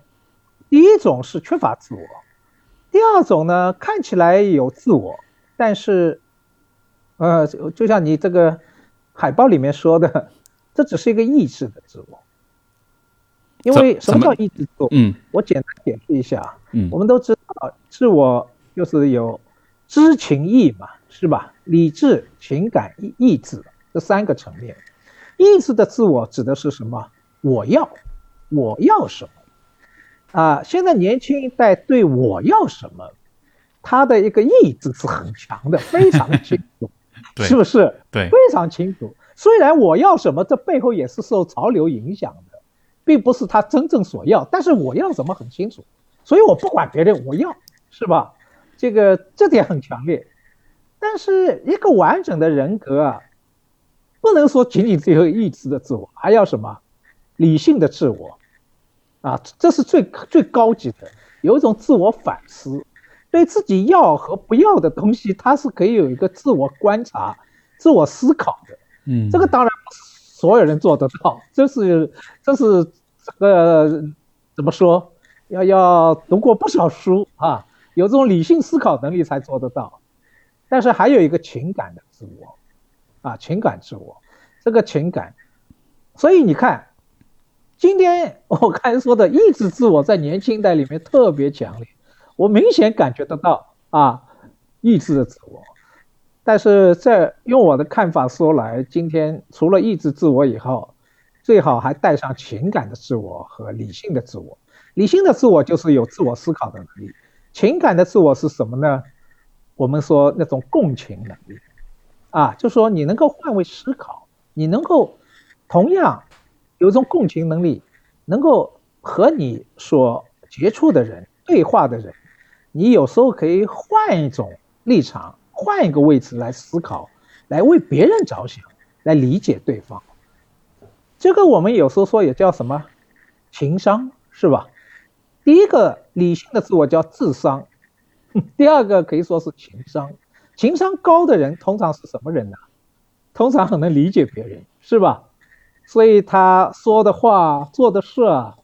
第一种是缺乏自我，第二种呢看起来有自我，但是，呃，就像你这个海报里面说的，这只是一个意志的自我，因为什么叫意志自我？嗯，我简单解释一下，嗯，我们都知道自我就是有。知情意嘛，是吧？理智、情感、意意志这三个层面。意志的自我指的是什么？我要，我要什么？啊，现在年轻一代对我要什么，他的一个意志是很强的，非常清楚，是不是？对，非常清楚。虽然我要什么，这背后也是受潮流影响的，并不是他真正所要，但是我要什么很清楚，所以我不管别人，我要，是吧？这个这点很强烈，但是一个完整的人格啊，不能说仅仅只有意志的自我，还要什么理性的自我啊，这是最最高级的，有一种自我反思，对自己要和不要的东西，它是可以有一个自我观察、自我思考的。嗯，这个当然不是所有人做得到，这是这是这个怎么说？要要读过不少书啊。有这种理性思考能力才做得到，但是还有一个情感的自我，啊，情感自我，这个情感，所以你看，今天我刚才说的意志自我在年轻代里面特别强烈，我明显感觉得到啊，意志的自我，但是在用我的看法说来，今天除了意志自我以后，最好还带上情感的自我和理性的自我，理性的自我就是有自我思考的能力。情感的自我是什么呢？我们说那种共情能力，啊，就说你能够换位思考，你能够同样有一种共情能力，能够和你所接触的人对话的人，你有时候可以换一种立场，换一个位置来思考，来为别人着想，来理解对方。这个我们有时候说也叫什么情商，是吧？第一个理性的自我叫智商，第二个可以说是情商。情商高的人通常是什么人呢？通常很能理解别人，是吧？所以他说的话、做的事啊，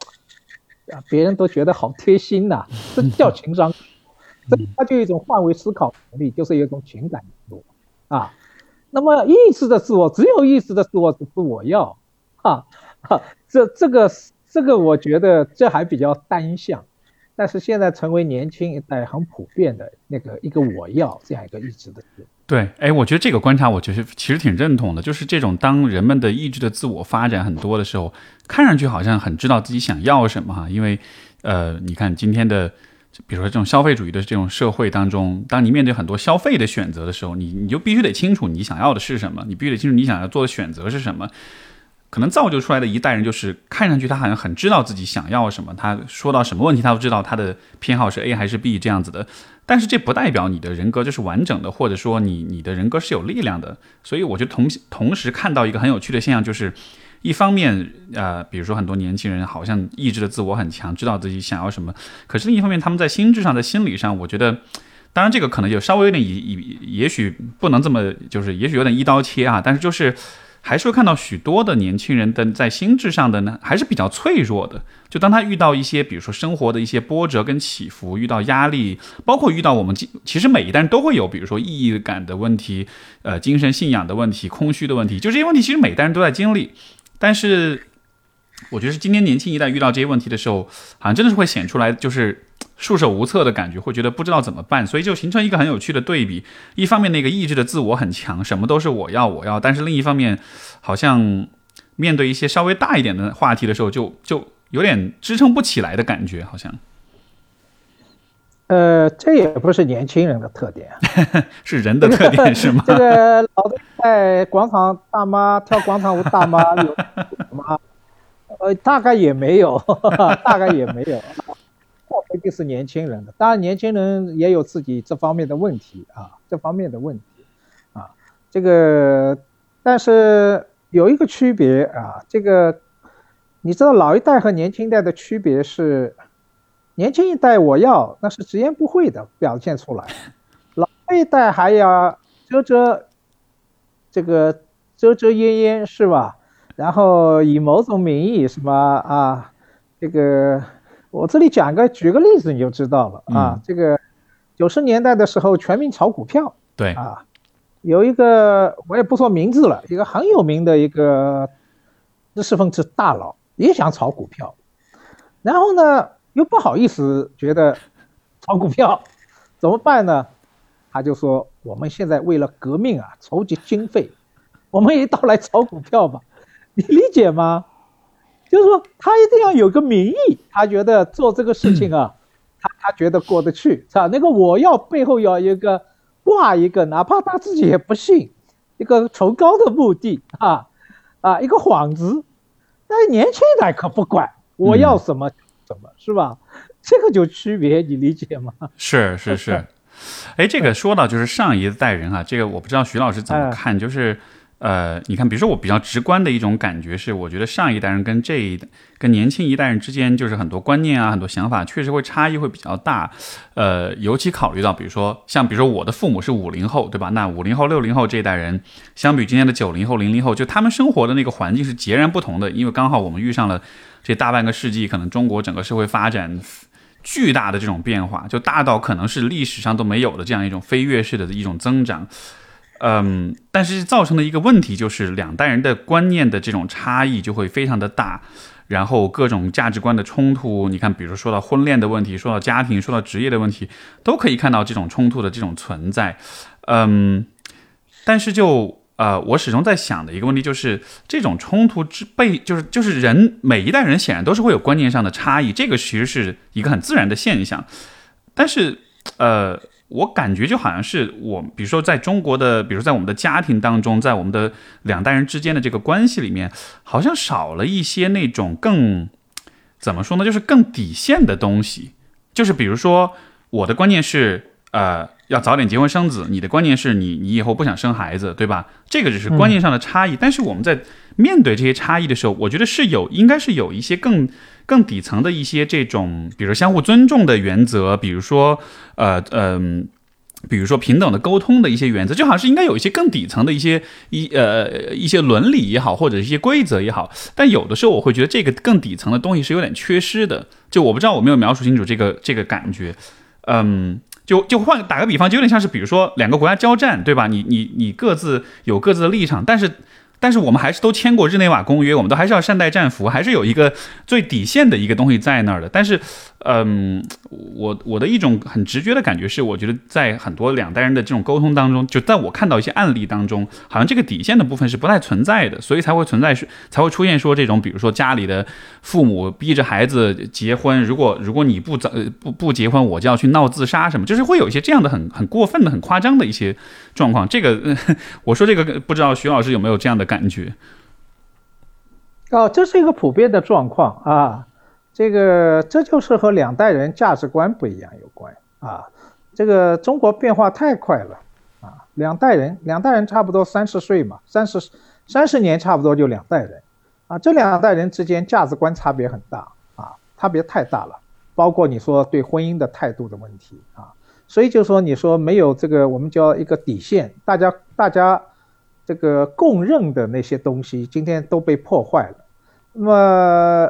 别人都觉得好贴心呐，这叫情商。这他就有一种换位思考能力，就是一种情感自我啊。那么意识的自我，只有意识的自我是我要，哈，哈，这这个。这个我觉得这还比较单向，但是现在成为年轻一代很普遍的那个一个我要这样一个意志的对，哎，我觉得这个观察，我觉得其实挺认同的，就是这种当人们的意志的自我发展很多的时候，看上去好像很知道自己想要什么哈，因为呃，你看今天的，比如说这种消费主义的这种社会当中，当你面对很多消费的选择的时候，你你就必须得清楚你想要的是什么，你必须得清楚你想要做的选择是什么。可能造就出来的一代人，就是看上去他好像很知道自己想要什么，他说到什么问题他都知道他的偏好是 A 还是 B 这样子的。但是这不代表你的人格就是完整的，或者说你你的人格是有力量的。所以我就同同时看到一个很有趣的现象，就是一方面呃，比如说很多年轻人好像意志的自我很强，知道自己想要什么，可是另一方面他们在心智上、在心理上，我觉得，当然这个可能就稍微有点也也也许不能这么就是也许有点一刀切啊，但是就是。还是会看到许多的年轻人的在心智上的呢，还是比较脆弱的。就当他遇到一些，比如说生活的一些波折跟起伏，遇到压力，包括遇到我们其实每一代人都会有，比如说意义感的问题，呃，精神信仰的问题，空虚的问题，就这些问题，其实每一代人都在经历。但是我觉得是今天年轻一代遇到这些问题的时候，好像真的是会显出来，就是束手无策的感觉，会觉得不知道怎么办，所以就形成一个很有趣的对比。一方面那个意志的自我很强，什么都是我要我要，但是另一方面好像面对一些稍微大一点的话题的时候，就就有点支撑不起来的感觉，好像。呃，这也不是年轻人的特点，是人的特点是吗？这个老的在广场大妈跳广场舞，大妈有吗？呃，大概也没有，大概也没有，不一定是年轻人的。当然，年轻人也有自己这方面的问题啊，这方面的问题啊，这个，但是有一个区别啊，这个你知道老一代和年轻一代的区别是。年轻一代我要那是直言不讳的表现出来，老一代还要遮遮这个遮遮掩掩是吧？然后以某种名义什么啊？这个我这里讲个举个例子你就知道了啊。这个九十年代的时候全民炒股票，对啊，有一个我也不说名字了，一个很有名的一个知识分子大佬也想炒股票，然后呢？又不好意思，觉得炒股票怎么办呢？他就说：“我们现在为了革命啊，筹集经费，我们一道来炒股票吧。”你理解吗？就是说，他一定要有个名义，他觉得做这个事情啊，他他觉得过得去，是吧？那个我要背后要一个挂一个，哪怕他自己也不信，一个崇高的目的啊啊，一个幌子。但年轻人可不管，我要什么。什么是吧？这个就区别，你理解吗？是是是，哎，这个说到就是上一代人啊，这个我不知道徐老师怎么看，就是呃，你看，比如说我比较直观的一种感觉是，我觉得上一代人跟这一跟年轻一代人之间，就是很多观念啊，很多想法确实会差异会比较大。呃，尤其考虑到，比如说像比如说我的父母是五零后，对吧？那五零后、六零后这一代人，相比今天的九零后、零零后，就他们生活的那个环境是截然不同的，因为刚好我们遇上了。这大半个世纪，可能中国整个社会发展巨大的这种变化，就大到可能是历史上都没有的这样一种飞跃式的一种增长。嗯，但是造成的一个问题就是两代人的观念的这种差异就会非常的大，然后各种价值观的冲突，你看，比如说到婚恋的问题，说到家庭，说到职业的问题，都可以看到这种冲突的这种存在。嗯，但是就。呃，我始终在想的一个问题就是，这种冲突之背，就是就是人每一代人显然都是会有观念上的差异，这个其实是一个很自然的现象。但是，呃，我感觉就好像是我，比如说在中国的，比如在我们的家庭当中，在我们的两代人之间的这个关系里面，好像少了一些那种更怎么说呢，就是更底线的东西。就是比如说，我的观念是，呃。要早点结婚生子，你的观念是你你以后不想生孩子，对吧？这个只是观念上的差异。但是我们在面对这些差异的时候，我觉得是有应该是有一些更更底层的一些这种，比如相互尊重的原则，比如说呃嗯，比如说平等的沟通的一些原则，就好像是应该有一些更底层的一些一呃一些伦理也好，或者一些规则也好。但有的时候我会觉得这个更底层的东西是有点缺失的。就我不知道我没有描述清楚这个这个感觉，嗯。就就换打个比方，就有点像是，比如说两个国家交战，对吧？你你你各自有各自的立场，但是。但是我们还是都签过日内瓦公约，我们都还是要善待战俘，还是有一个最底线的一个东西在那儿的。但是，嗯，我我的一种很直觉的感觉是，我觉得在很多两代人的这种沟通当中，就在我看到一些案例当中，好像这个底线的部分是不太存在的，所以才会存在是才会出现说这种，比如说家里的父母逼着孩子结婚，如果如果你不早不不结婚，我就要去闹自杀什么，就是会有一些这样的很很过分的、很夸张的一些状况。这个 我说这个不知道徐老师有没有这样的。感觉哦，这是一个普遍的状况啊，这个这就是和两代人价值观不一样有关啊。这个中国变化太快了啊，两代人两代人差不多三十岁嘛，三十三十年差不多就两代人啊，这两代人之间价值观差别很大啊，差别太大了，包括你说对婚姻的态度的问题啊，所以就说你说没有这个我们叫一个底线，大家大家。这个共认的那些东西，今天都被破坏了。那么，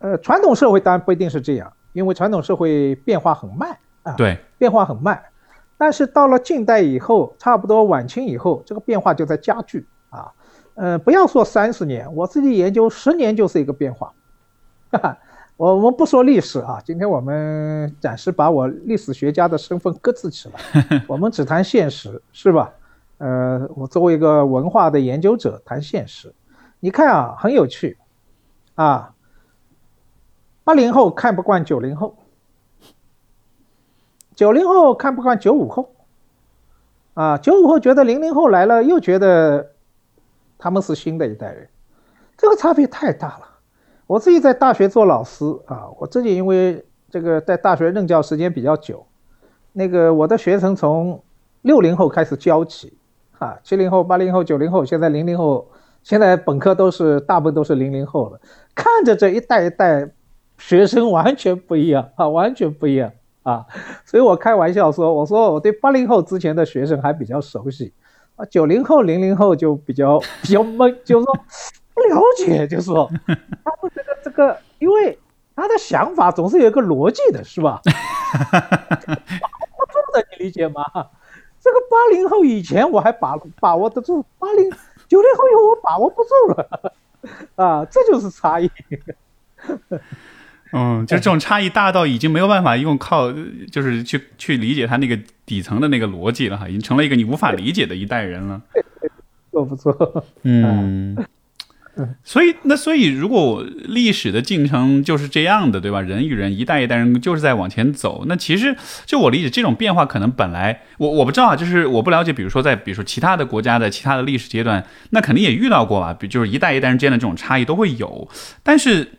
呃，传统社会当然不一定是这样，因为传统社会变化很慢啊，对，变化很慢。但是到了近代以后，差不多晚清以后，这个变化就在加剧啊。呃，不要说三十年，我自己研究十年就是一个变化。哈哈，我我们不说历史啊，今天我们暂时把我历史学家的身份搁置起来，我们只谈现实，是吧？呃，我作为一个文化的研究者谈现实，你看啊，很有趣，啊，八零后看不惯九零后，九零后看不惯九五后，啊，九五后觉得零零后来了又觉得。他们是新的一代人，这个差别太大了。我自己在大学做老师啊，我自己因为这个在大学任教时间比较久，那个我的学生从六零后开始教起，啊，七零后、八零后、九零后，现在零零后，现在本科都是大部分都是零零后了。看着这一代一代学生完全不一样 啊，完全不一样啊，所以我开玩笑说，我说我对八零后之前的学生还比较熟悉。啊，九零后、零零后就比较 比较懵，就是说不了解，就是说 他们这个这个，因为他的想法总是有一个逻辑的，是吧？把握不住的，你理解吗？这个八零后以前我还把把握得住，八零九零后以后我把握不住了，啊，这就是差异。嗯，就这种差异大到已经没有办法用靠，就是去去理解他那个底层的那个逻辑了哈，已经成了一个你无法理解的一代人了。错不错？嗯，所以那所以如果历史的进程就是这样的，对吧？人与人一代一代人就是在往前走。那其实就我理解，这种变化可能本来我我不知道啊，就是我不了解。比如说在比如说其他的国家的其他的历史阶段，那肯定也遇到过吧？比就是一代一代人之间的这种差异都会有，但是。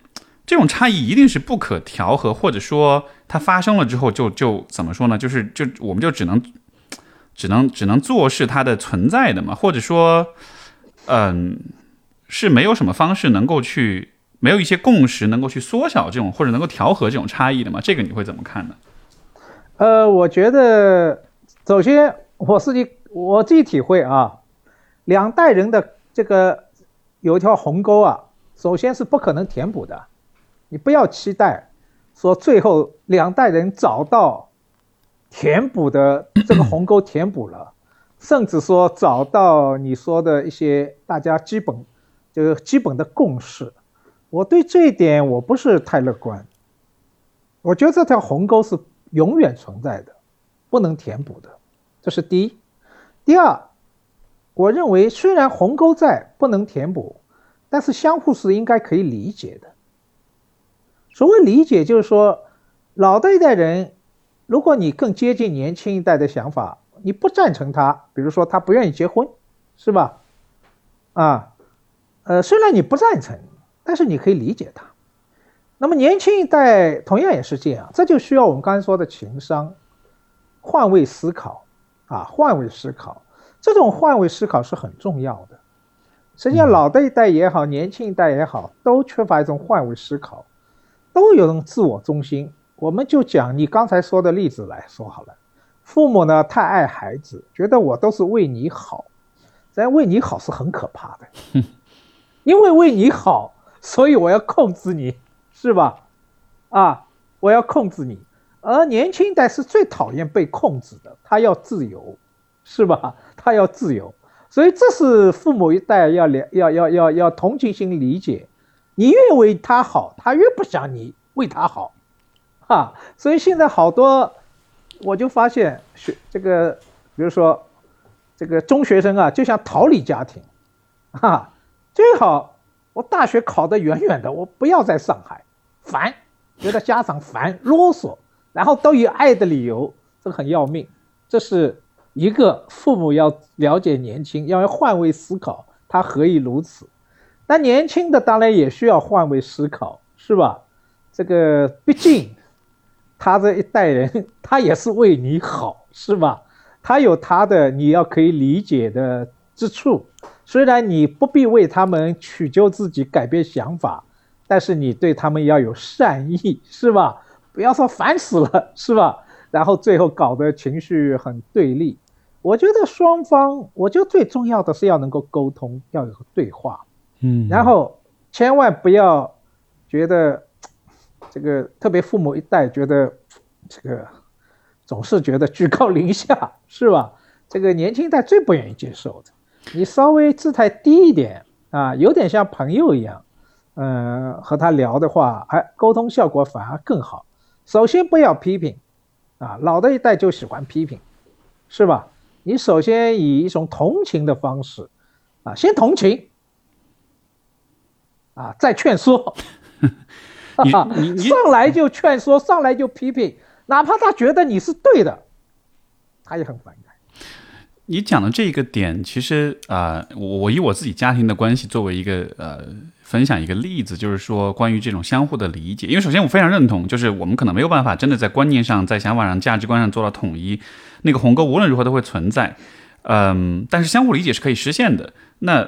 这种差异一定是不可调和，或者说它发生了之后就就怎么说呢？就是就我们就只能只能只能坐视它的存在的嘛，或者说，嗯，是没有什么方式能够去没有一些共识能够去缩小这种或者能够调和这种差异的嘛？这个你会怎么看呢？呃，我觉得首先我自己我自己体会啊，两代人的这个有一条鸿沟啊，首先是不可能填补的。你不要期待，说最后两代人找到填补的这个鸿沟填补了，甚至说找到你说的一些大家基本就是基本的共识，我对这一点我不是太乐观。我觉得这条鸿沟是永远存在的，不能填补的，这是第一。第二，我认为虽然鸿沟在不能填补，但是相互是应该可以理解的。所谓理解，就是说，老的一代人，如果你更接近年轻一代的想法，你不赞成他，比如说他不愿意结婚，是吧？啊，呃，虽然你不赞成，但是你可以理解他。那么年轻一代同样也是这样，这就需要我们刚才说的情商，换位思考啊，换位思考，这种换位思考是很重要的。实际上，老的一代也好，年轻一代也好，都缺乏一种换位思考。都有种自我中心，我们就讲你刚才说的例子来说好了。父母呢太爱孩子，觉得我都是为你好，但为你好是很可怕的，因为为你好，所以我要控制你，是吧？啊，我要控制你。而年轻一代是最讨厌被控制的，他要自由，是吧？他要自由，所以这是父母一代要了要要要要同情心理解。你越为他好，他越不想你为他好，哈。所以现在好多，我就发现学这个，比如说这个中学生啊，就想逃离家庭，哈，最好我大学考得远远的，我不要在上海，烦，觉得家长烦啰嗦，然后都以爱的理由，这个很要命。这是一个父母要了解年轻，要换位思考，他何以如此？那年轻的当然也需要换位思考，是吧？这个毕竟他这一代人，他也是为你好，是吧？他有他的你要可以理解的之处。虽然你不必为他们取救自己、改变想法，但是你对他们要有善意，是吧？不要说烦死了，是吧？然后最后搞得情绪很对立。我觉得双方，我觉得最重要的是要能够沟通，要有对话。嗯，然后千万不要觉得这个特别父母一代觉得这个总是觉得居高临下是吧？这个年轻一代最不愿意接受的，你稍微姿态低一点啊，有点像朋友一样，嗯，和他聊的话，哎，沟通效果反而更好。首先不要批评，啊，老的一代就喜欢批评，是吧？你首先以一种同情的方式，啊，先同情，啊，在劝说，你 上来就劝说，上来就批评，哪怕他觉得你是对的，他也很反感。你讲的这个点，其实啊，我我以我自己家庭的关系作为一个呃分享一个例子，就是说关于这种相互的理解。因为首先我非常认同，就是我们可能没有办法真的在观念上、在想法上、价值观上做到统一，那个鸿沟无论如何都会存在。嗯，但是相互理解是可以实现的。那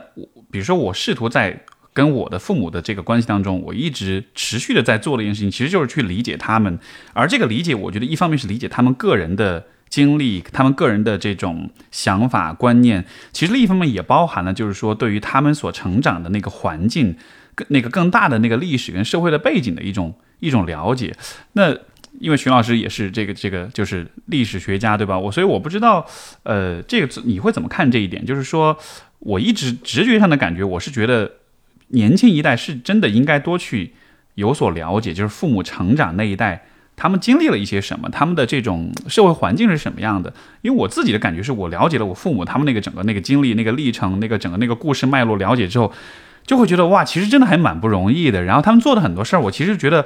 比如说我试图在跟我的父母的这个关系当中，我一直持续的在做的一件事情，其实就是去理解他们。而这个理解，我觉得一方面是理解他们个人的。经历他们个人的这种想法观念，其实另一方面也包含了，就是说对于他们所成长的那个环境，更那个更大的那个历史跟社会的背景的一种一种了解。那因为徐老师也是这个这个就是历史学家，对吧？我所以我不知道，呃，这个你会怎么看这一点？就是说我一直直觉上的感觉，我是觉得年轻一代是真的应该多去有所了解，就是父母成长那一代。他们经历了一些什么？他们的这种社会环境是什么样的？因为我自己的感觉是我了解了我父母他们那个整个那个经历、那个历程、那个整个那个故事脉络了解之后，就会觉得哇，其实真的还蛮不容易的。然后他们做的很多事儿，我其实觉得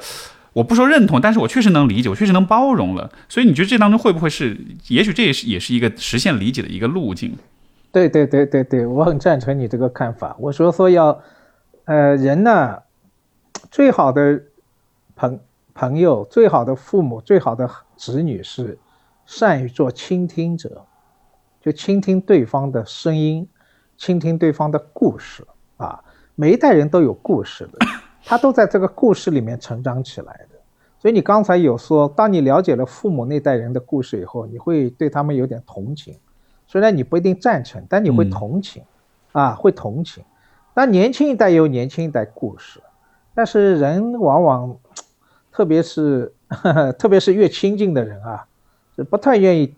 我不说认同，但是我确实能理解，我确实能包容了。所以你觉得这当中会不会是，也许这也是也是一个实现理解的一个路径？对对对对对，我很赞成你这个看法。我说说要，呃，人呢，最好的朋。朋友最好的父母，最好的子女是善于做倾听者，就倾听对方的声音，倾听对方的故事啊。每一代人都有故事的，他都在这个故事里面成长起来的。所以你刚才有说，当你了解了父母那代人的故事以后，你会对他们有点同情。虽然你不一定赞成，但你会同情啊，会同情。但年轻一代有年轻一代故事，但是人往往。特别是，特别是越亲近的人啊，是不太愿意，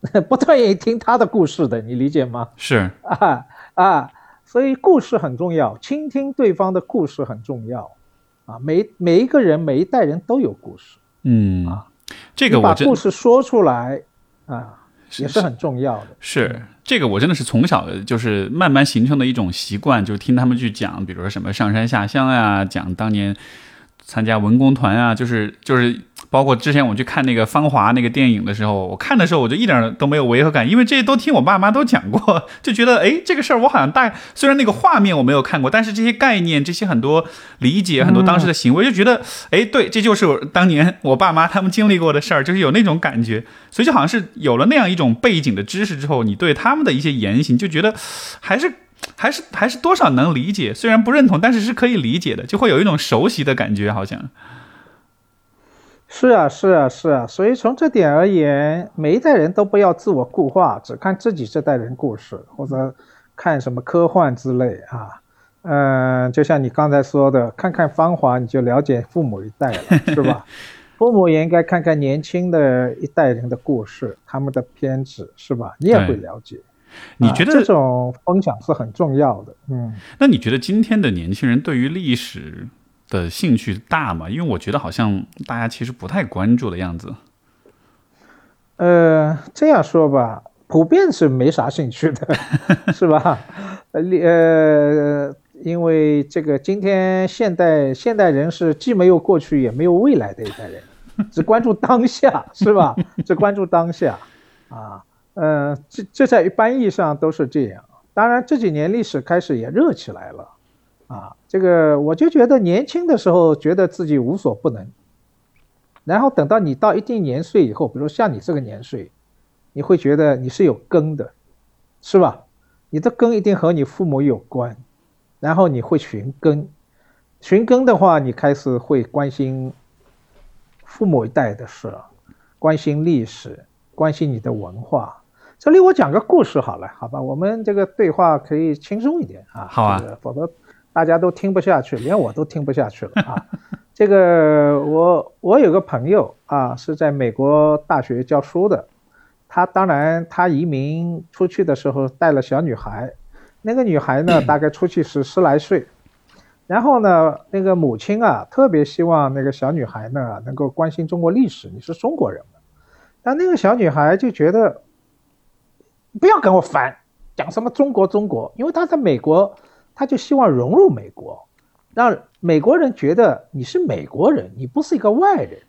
不太愿意听他的故事的，你理解吗？是啊啊，所以故事很重要，倾听对方的故事很重要啊。每每一个人，每一代人都有故事，嗯啊，这个把故事说出来啊，也是很重要的。是这个，我真的是从小就是慢慢形成的一种习惯，就是听他们去讲，比如说什么上山下乡啊，讲当年。参加文工团啊，就是就是，包括之前我去看那个《芳华》那个电影的时候，我看的时候我就一点都没有违和感，因为这些都听我爸妈都讲过，就觉得哎，这个事儿我好像大，虽然那个画面我没有看过，但是这些概念、这些很多理解、很多当时的行为，就觉得哎，对，这就是当年我爸妈他们经历过的事儿，就是有那种感觉，所以就好像是有了那样一种背景的知识之后，你对他们的一些言行就觉得还是。还是还是多少能理解，虽然不认同，但是是可以理解的，就会有一种熟悉的感觉，好像。是啊，是啊，是啊，所以从这点而言，每一代人都不要自我固化，只看自己这代人故事，或者看什么科幻之类啊。嗯，就像你刚才说的，看看《芳华》，你就了解父母一代了，是吧？父母也应该看看年轻的一代人的故事，他们的片子，是吧？你也会了解。你觉得这种分享是很重要的？嗯，那你觉得今天的年轻人对于历史的兴趣大吗？因为我觉得好像大家其实不太关注的样子。呃，这样说吧，普遍是没啥兴趣的，是吧？呃，呃，因为这个今天现代现代人是既没有过去也没有未来的一代人，只关注当下，是吧？只关注当下，啊。嗯，这这在一般意义上都是这样。当然这几年历史开始也热起来了，啊，这个我就觉得年轻的时候觉得自己无所不能，然后等到你到一定年岁以后，比如像你这个年岁，你会觉得你是有根的，是吧？你的根一定和你父母有关，然后你会寻根，寻根的话，你开始会关心父母一代的事，关心历史，关心你的文化。这里我讲个故事好了，好吧，我们这个对话可以轻松一点啊。好啊，否则大家都听不下去，连我都听不下去了啊。这个我我有个朋友啊，是在美国大学教书的，他当然他移民出去的时候带了小女孩，那个女孩呢，大概出去十 十来岁，然后呢，那个母亲啊，特别希望那个小女孩呢能够关心中国历史，你是中国人嘛。但那个小女孩就觉得，不要跟我烦，讲什么中国中国，因为他在美国，他就希望融入美国，让美国人觉得你是美国人，你不是一个外人。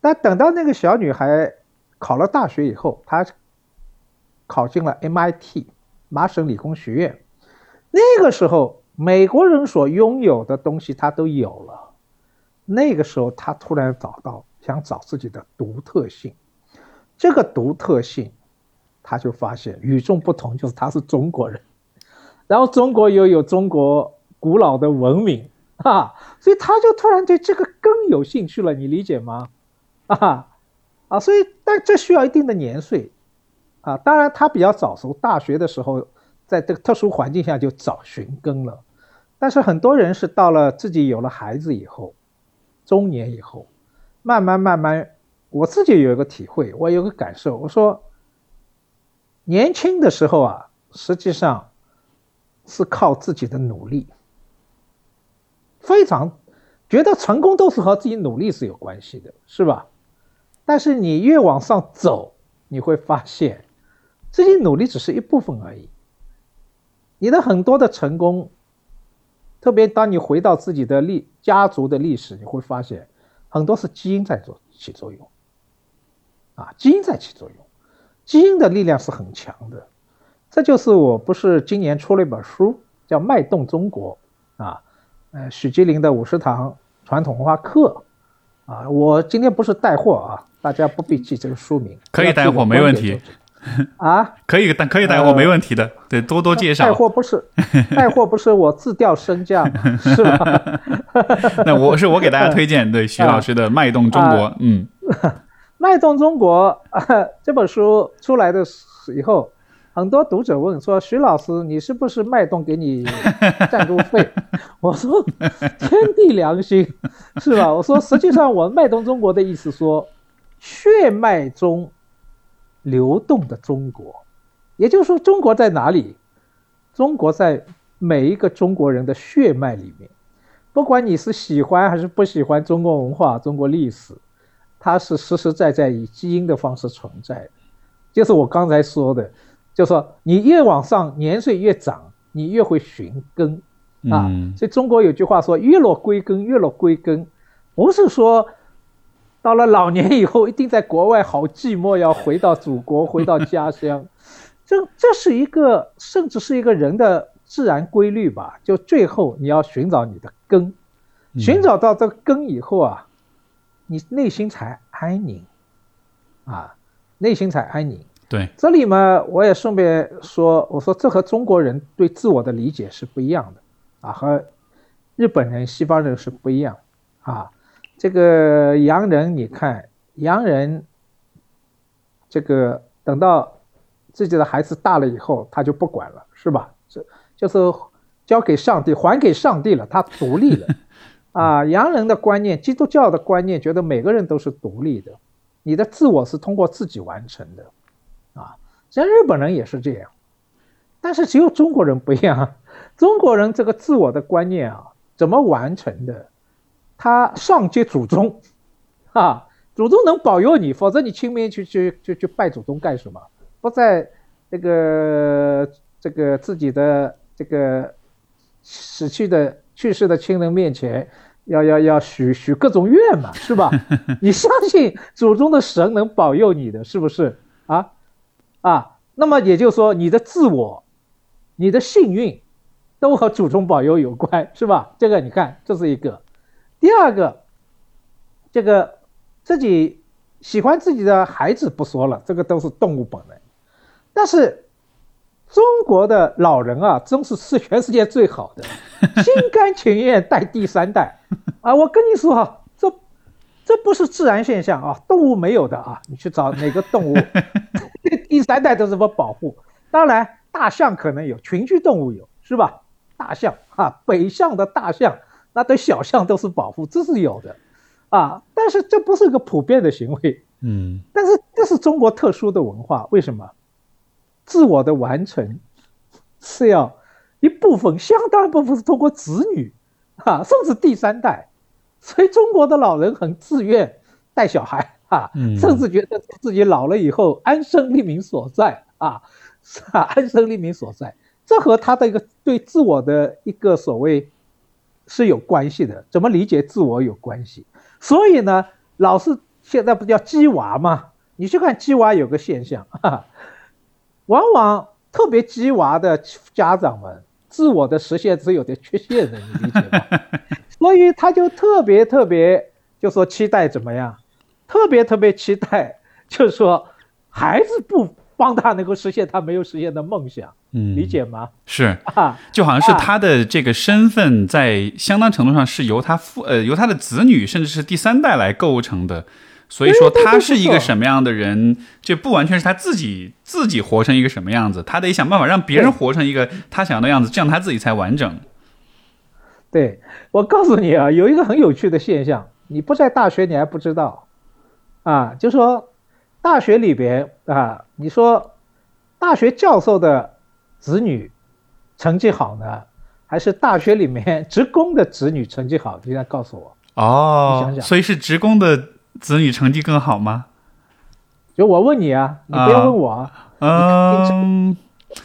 但等到那个小女孩考了大学以后，她考进了 MIT。麻省理工学院，那个时候美国人所拥有的东西他都有了。那个时候他突然找到想找自己的独特性，这个独特性，他就发现与众不同就是他是中国人，然后中国又有中国古老的文明啊，所以他就突然对这个更有兴趣了。你理解吗？啊啊，所以但这需要一定的年岁。啊，当然他比较早熟，大学的时候，在这个特殊环境下就早寻根了。但是很多人是到了自己有了孩子以后，中年以后，慢慢慢慢，我自己有一个体会，我有个感受，我说，年轻的时候啊，实际上是靠自己的努力，非常觉得成功都是和自己努力是有关系的，是吧？但是你越往上走，你会发现。自己努力只是一部分而已，你的很多的成功，特别当你回到自己的历家族的历史，你会发现很多是基因在做起作用，啊，基因在起作用，基因的力量是很强的，这就是我不是今年出了一本书叫《脉动中国》啊，呃，许吉林的五十堂传统文化课，啊，我今天不是带货啊，大家不必记这个书名，可以带货没问题。啊，可以，但可以带货没问题的，对，多多介绍。带货不是 带货，不是我自掉身价，是吧？那我是我给大家推荐对徐老师的《脉动中国》。嗯，《脉动中国》啊 这本书出来的以后，很多读者问说：“徐老师，你是不是脉动给你 赞助费？”我说：“天地良心，是吧？”我说：“实际上，我脉动中国的意思说，血脉中。”流动的中国，也就是说，中国在哪里？中国在每一个中国人的血脉里面，不管你是喜欢还是不喜欢中国文化、中国历史，它是实实在在以基因的方式存在的。就是我刚才说的，就说你越往上年岁越长，你越会寻根啊。所以中国有句话说：“月落归根，月落归根”，不是说。到了老年以后，一定在国外好寂寞，要回到祖国，回到家乡。这这是一个，甚至是一个人的自然规律吧。就最后你要寻找你的根，寻找到这个根以后啊，你内心才安宁，啊，内心才安宁。对，这里嘛，我也顺便说，我说这和中国人对自我的理解是不一样的，啊，和日本人、西方人是不一样，啊。这个洋人，你看洋人，这个等到自己的孩子大了以后，他就不管了，是吧？这就是交给上帝，还给上帝了，他独立了。啊，洋人的观念，基督教的观念，觉得每个人都是独立的，你的自我是通过自己完成的。啊，像日本人也是这样，但是只有中国人不一样，中国人这个自我的观念啊，怎么完成的？他上接祖宗，啊，祖宗能保佑你，否则你清明去去去去拜祖宗干什么？不在这个这个自己的这个死去的去世的亲人面前，要要要许许各种愿嘛，是吧？你相信祖宗的神能保佑你的，是不是啊？啊，那么也就是说，你的自我、你的幸运，都和祖宗保佑有关，是吧？这个你看，这是一个。第二个，这个自己喜欢自己的孩子不说了，这个都是动物本能。但是中国的老人啊，真是是全世界最好的，心甘情愿带第三代啊！我跟你说啊，这这不是自然现象啊，动物没有的啊。你去找哪个动物，第三代都怎么保护。当然，大象可能有，群居动物有，是吧？大象啊，北向的大象。那对小象都是保护，这是有的，啊，但是这不是个普遍的行为，嗯，但是这是中国特殊的文化，为什么？自我的完成，是要一部分相当一部分是通过子女啊，甚至第三代，所以中国的老人很自愿带小孩啊，甚至觉得自己老了以后安身立命所在啊，是吧？安身立命所在，这和他的一个对自我的一个所谓是有关系的，怎么理解自我有关系。所以呢，老是现在不叫鸡娃吗？你去看鸡娃有个现象，往往特别鸡娃的家长们，自我的实现是有点缺陷的，你理解吗？所以他就特别特别就说期待怎么样，特别特别期待，就是说孩子不帮他能够实现他没有实现的梦想，嗯，理解吗？是 啊，就好像是他的这个身份在相当程度上是由他父呃由他的子女甚至是第三代来构成的。所以说他是一个什么样的人，这不完全是他自己自己活成一个什么样子，他得想办法让别人活成一个他想要的样子，这样他自己才完整。对我告诉你啊，有一个很有趣的现象，你不在大学你还不知道啊，就说大学里边啊，你说大学教授的子女成绩好呢，还是大学里面 职工的子女成绩好？你来告诉我哦，你想想，所以是职工的。子女成绩更好吗？就我问你啊，你不要问我啊。嗯，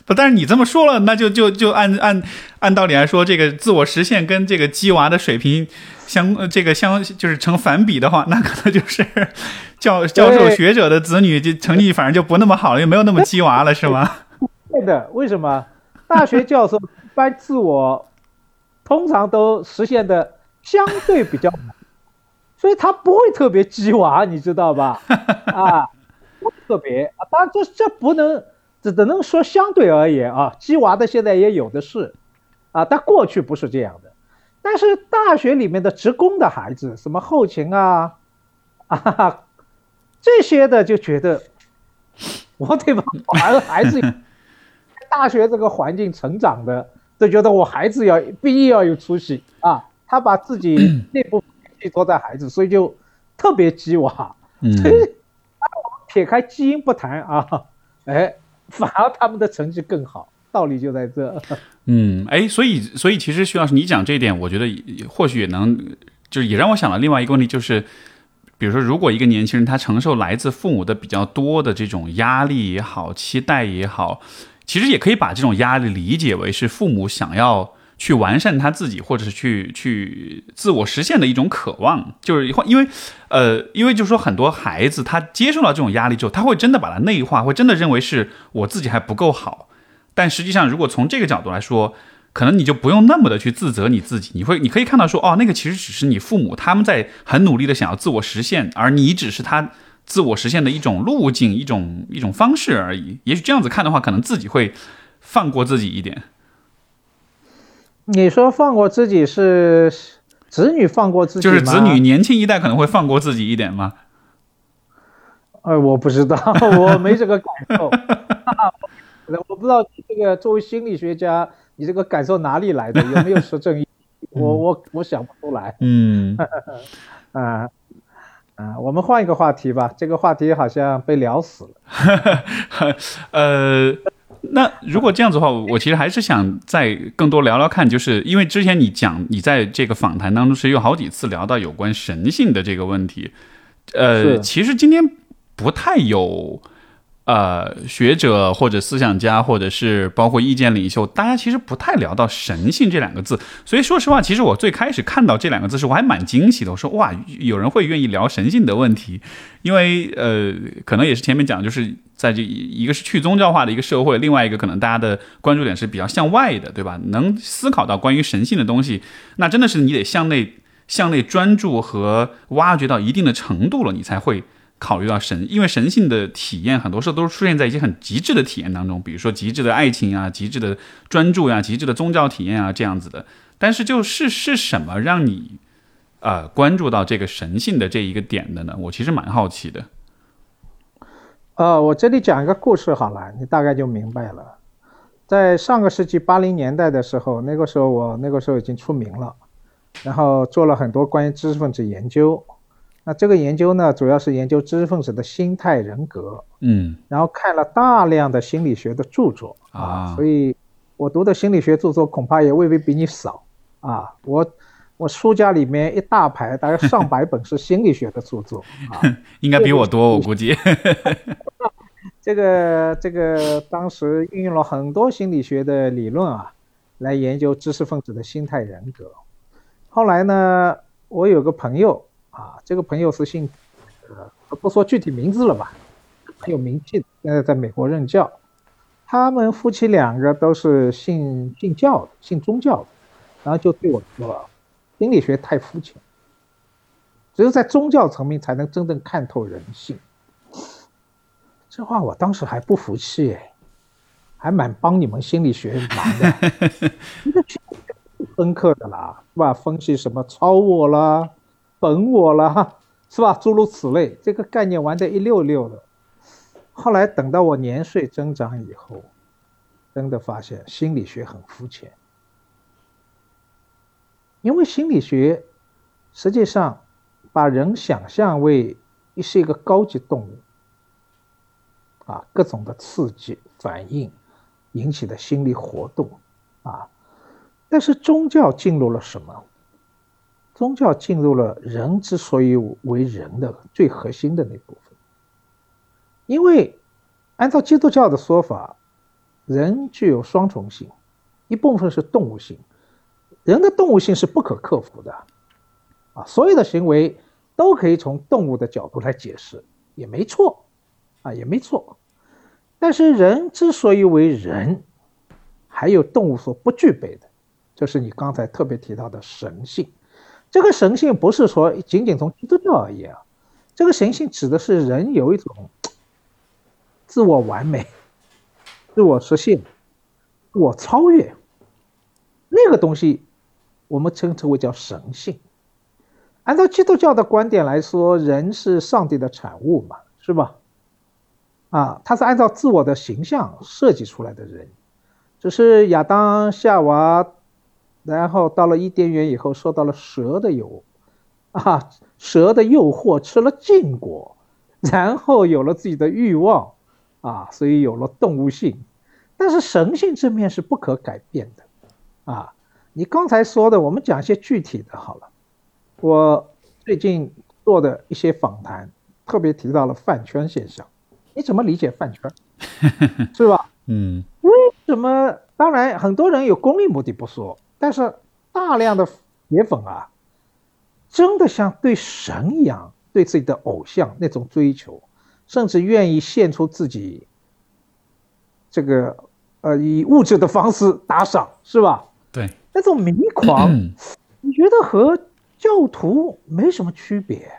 不，但是你这么说了，那就就就按按按道理来说，这个自我实现跟这个鸡娃的水平相这个相就是成反比的话，那可能就是 教教授学者的子女就成绩反正就不那么好了，又没有那么鸡娃了，是吗？对的，为什么？大学教授一般自我通常都实现的相对比较。所以他不会特别鸡娃，你知道吧？啊，不特别啊，当然这这不能只只能说相对而言啊，鸡娃的现在也有的是，啊，但过去不是这样的。但是大学里面的职工的孩子，什么后勤啊，啊，这些的就觉得，我得把孩孩子 大学这个环境成长的，都觉得我孩子要毕业要有出息啊，他把自己 内部。寄托在孩子，所以就特别鸡娃。嗯，撇开基因不谈啊，哎，反而他们的成绩更好，道理就在这。嗯，哎，所以，所以其实徐老师你讲这一点，我觉得或许也能，就是也让我想到另外一个问题，就是比如说，如果一个年轻人他承受来自父母的比较多的这种压力也好，期待也好，其实也可以把这种压力理解为是父母想要。去完善他自己，或者是去去自我实现的一种渴望，就是因为，呃，因为就是说，很多孩子他接受到这种压力之后，他会真的把它内化，会真的认为是我自己还不够好。但实际上，如果从这个角度来说，可能你就不用那么的去自责你自己，你会你可以看到说，哦，那个其实只是你父母他们在很努力的想要自我实现，而你只是他自我实现的一种路径、一种一种方式而已。也许这样子看的话，可能自己会放过自己一点。你说放过自己是子女放过自己就是子女年轻一代可能会放过自己一点吗？呃，我不知道，我没这个感受。我不知道这个作为心理学家，你这个感受哪里来的？有没有实证？我我我想不出来。嗯，啊啊，我们换一个话题吧。这个话题好像被聊死了。呃。那如果这样子的话，我其实还是想再更多聊聊看，就是因为之前你讲你在这个访谈当中是有好几次聊到有关神性的这个问题，呃，其实今天不太有。呃，学者或者思想家，或者是包括意见领袖，大家其实不太聊到神性这两个字。所以说实话，其实我最开始看到这两个字时，我还蛮惊喜的。我说哇，有人会愿意聊神性的问题，因为呃，可能也是前面讲，就是在这一个是去宗教化的一个社会，另外一个可能大家的关注点是比较向外的，对吧？能思考到关于神性的东西，那真的是你得向内向内专注和挖掘到一定的程度了，你才会。考虑到神，因为神性的体验很多时候都是出现在一些很极致的体验当中，比如说极致的爱情啊、极致的专注呀、极致的宗教体验啊这样子的。但是就是是什么让你呃关注到这个神性的这一个点的呢？我其实蛮好奇的。呃，我这里讲一个故事好了，你大概就明白了。在上个世纪八零年代的时候，那个时候我那个时候已经出名了，然后做了很多关于知识分子研究。那这个研究呢，主要是研究知识分子的心态、人格，嗯，然后看了大量的心理学的著作啊，所以我读的心理学著作恐怕也未必比你少啊。我我书架里面一大排，大概上百本是心理学的著作啊，应该比我多，我估计。这个这个当时运用了很多心理学的理论啊，来研究知识分子的心态人格。后来呢，我有个朋友啊，这个朋友是姓，呃，不说具体名字了吧，很有名气的，现在在美国任教。他们夫妻两个都是信信教的，信宗教的，然后就对我说，心理学太肤浅，只有在宗教层面才能真正看透人性。这话我当时还不服气，还蛮帮你们心理学忙的，一个深刻的啦，是吧？分析什么超我啦、本我了，哈，是吧？诸如此类，这个概念玩的一溜溜的。后来等到我年岁增长以后，真的发现心理学很肤浅，因为心理学实际上把人想象为是一个高级动物。啊，各种的刺激反应引起的心理活动，啊，但是宗教进入了什么？宗教进入了人之所以为人的最核心的那部分。因为按照基督教的说法，人具有双重性，一部分是动物性，人的动物性是不可克服的，啊，所有的行为都可以从动物的角度来解释，也没错，啊，也没错。但是人之所以为人，还有动物所不具备的，就是你刚才特别提到的神性。这个神性不是说仅仅从基督教而言啊，这个神性指的是人有一种 自我完美、自我实现、自我超越那个东西，我们称之为叫神性。按照基督教的观点来说，人是上帝的产物嘛，是吧？啊，他是按照自我的形象设计出来的人，只是亚当夏娃，然后到了伊甸园以后受到了蛇的诱，啊，蛇的诱惑吃了禁果，然后有了自己的欲望，啊，所以有了动物性，但是神性这面是不可改变的，啊，你刚才说的，我们讲一些具体的好了，我最近做的一些访谈，特别提到了饭圈现象。你怎么理解饭圈？是吧？嗯，为什么？当然，很多人有功利目的不说，但是大量的铁粉啊，真的像对神一样，对自己的偶像那种追求，甚至愿意献出自己，这个呃，以物质的方式打赏，是吧？对，那种迷狂，你觉得和教徒没什么区别？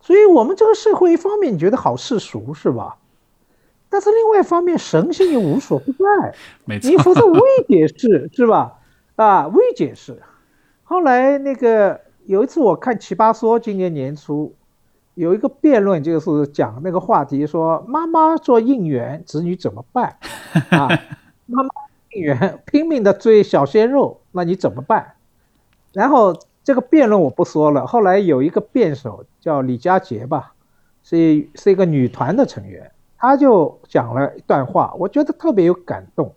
所以，我们这个社会一方面你觉得好世俗是吧？但是另外一方面，神性又无所不在。没错，你说的未解释 是吧？啊，未解释。后来那个有一次我看《奇葩说》，今年年初有一个辩论，就是讲那个话题，说妈妈做应援，子女怎么办？啊，妈妈应援拼命的追小鲜肉，那你怎么办？然后。这个辩论我不说了。后来有一个辩手叫李佳杰吧，是是一个女团的成员，他就讲了一段话，我觉得特别有感动。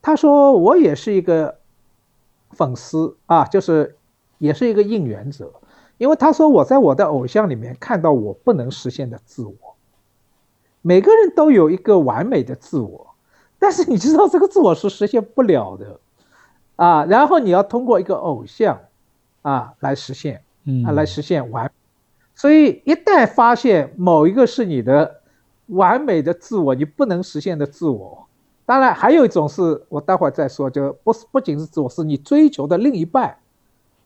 他说：“我也是一个粉丝啊，就是也是一个应援者，因为他说我在我的偶像里面看到我不能实现的自我。每个人都有一个完美的自我，但是你知道这个自我是实现不了的啊。然后你要通过一个偶像。”啊，来实现，啊，来实现完，所以一旦发现某一个是你的完美的自我，你不能实现的自我，当然还有一种是我待会儿再说，就不是不仅是自我，是你追求的另一半，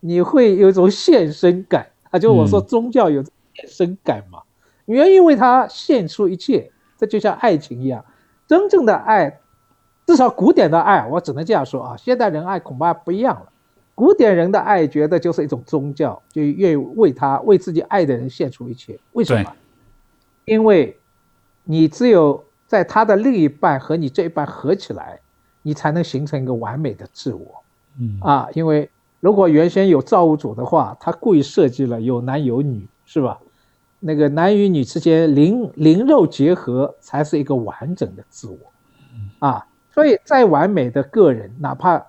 你会有一种献身感。啊，就我说宗教有献身感嘛，你愿意为他献出一切，这就像爱情一样，真正的爱，至少古典的爱，我只能这样说啊，现代人爱恐怕不一样了。古典人的爱，觉得就是一种宗教，就愿意为他为自己爱的人献出一切。为什么？因为，你只有在他的另一半和你这一半合起来，你才能形成一个完美的自我。嗯啊，因为如果原先有造物主的话，他故意设计了有男有女，是吧？那个男与女之间灵灵肉结合，才是一个完整的自我。啊，所以再完美的个人，哪怕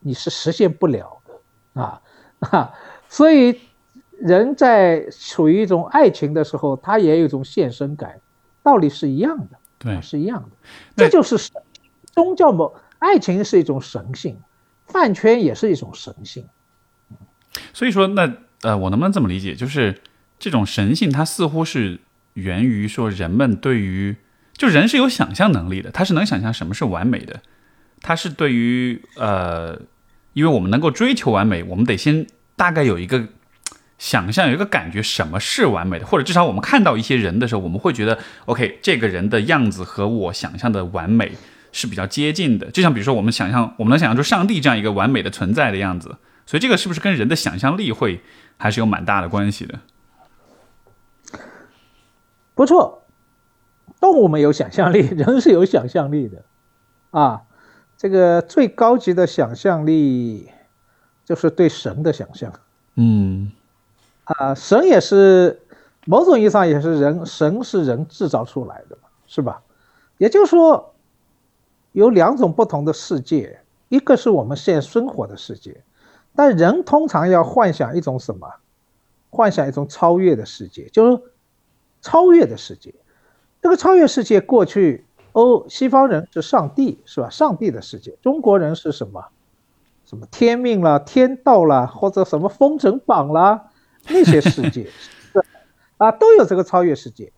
你是实现不了的啊 啊，所以人在处于一种爱情的时候，他也有一种献身感，道理是一样的，对，是一样的。这就是神宗教某爱情是一种神性，饭圈也是一种神性。所以说，那呃，我能不能这么理解，就是这种神性，它似乎是源于说人们对于。就人是有想象能力的，他是能想象什么是完美的，他是对于呃，因为我们能够追求完美，我们得先大概有一个想象，有一个感觉什么是完美的，或者至少我们看到一些人的时候，我们会觉得 OK，这个人的样子和我想象的完美是比较接近的。就像比如说，我们想象，我们能想象出上帝这样一个完美的存在的样子，所以这个是不是跟人的想象力会还是有蛮大的关系的？不错。动物没有想象力，人是有想象力的，啊，这个最高级的想象力就是对神的想象，嗯，啊，神也是某种意义上也是人，神是人制造出来的嘛，是吧？也就是说，有两种不同的世界，一个是我们现在生活的世界，但人通常要幻想一种什么？幻想一种超越的世界，就是超越的世界。这个超越世界，过去欧西方人是上帝，是吧？上帝的世界，中国人是什么？什么天命了、天道了，或者什么封神榜啦，那些世界，啊，都有这个超越世界。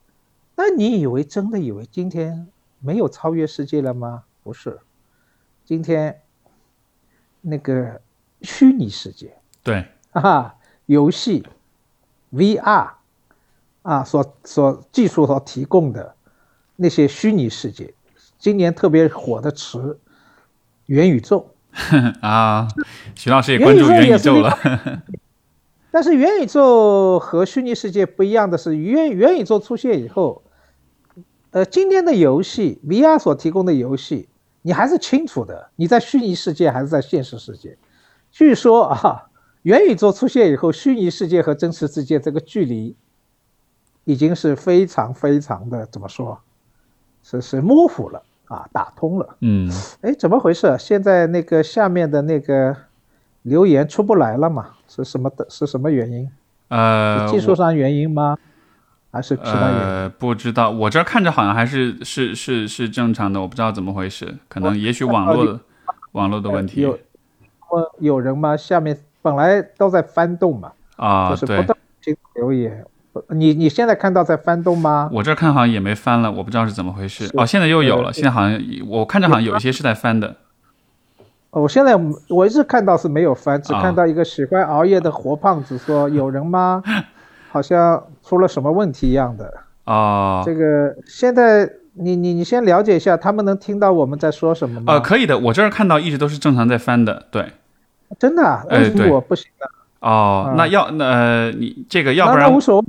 那你以为真的以为今天没有超越世界了吗？不是，今天那个虚拟世界，对啊，游戏，VR。啊，所所技术所提供的那些虚拟世界，今年特别火的词，元宇宙 啊，徐老师也关注元宇宙了。但是元宇宙和虚拟世界不一样的是，元元宇宙出现以后，呃，今天的游戏 VR 所提供的游戏，你还是清楚的，你在虚拟世界还是在现实世界。据说啊，元宇宙出现以后，虚拟世界和真实世界这个距离。已经是非常非常的怎么说，是是模糊了啊，打通了。嗯，哎，怎么回事？现在那个下面的那个留言出不来了嘛？是什么的？是什么原因？呃，技术上原因吗？还是其他原因？呃，不知道。我这看着好像还是是是是正常的，我不知道怎么回事。可能也许网络网络的问题。有有人吗？下面本来都在翻动嘛。啊，就是不断留言。你你现在看到在翻动吗？我这看好像也没翻了，我不知道是怎么回事。哦，现在又有了，现在好像我看着好像有一些是在翻的。哦，我现在我一直看到是没有翻，只看到一个喜欢熬夜的活胖子说：“有人吗？好像出了什么问题一样的。”啊，这个现在你你你先了解一下，他们能听到我们在说什么吗？呃，可以的，我这儿看到一直都是正常在翻的，对。真的？为什么，我不行的。哦，那要那你这个要不然无所谓。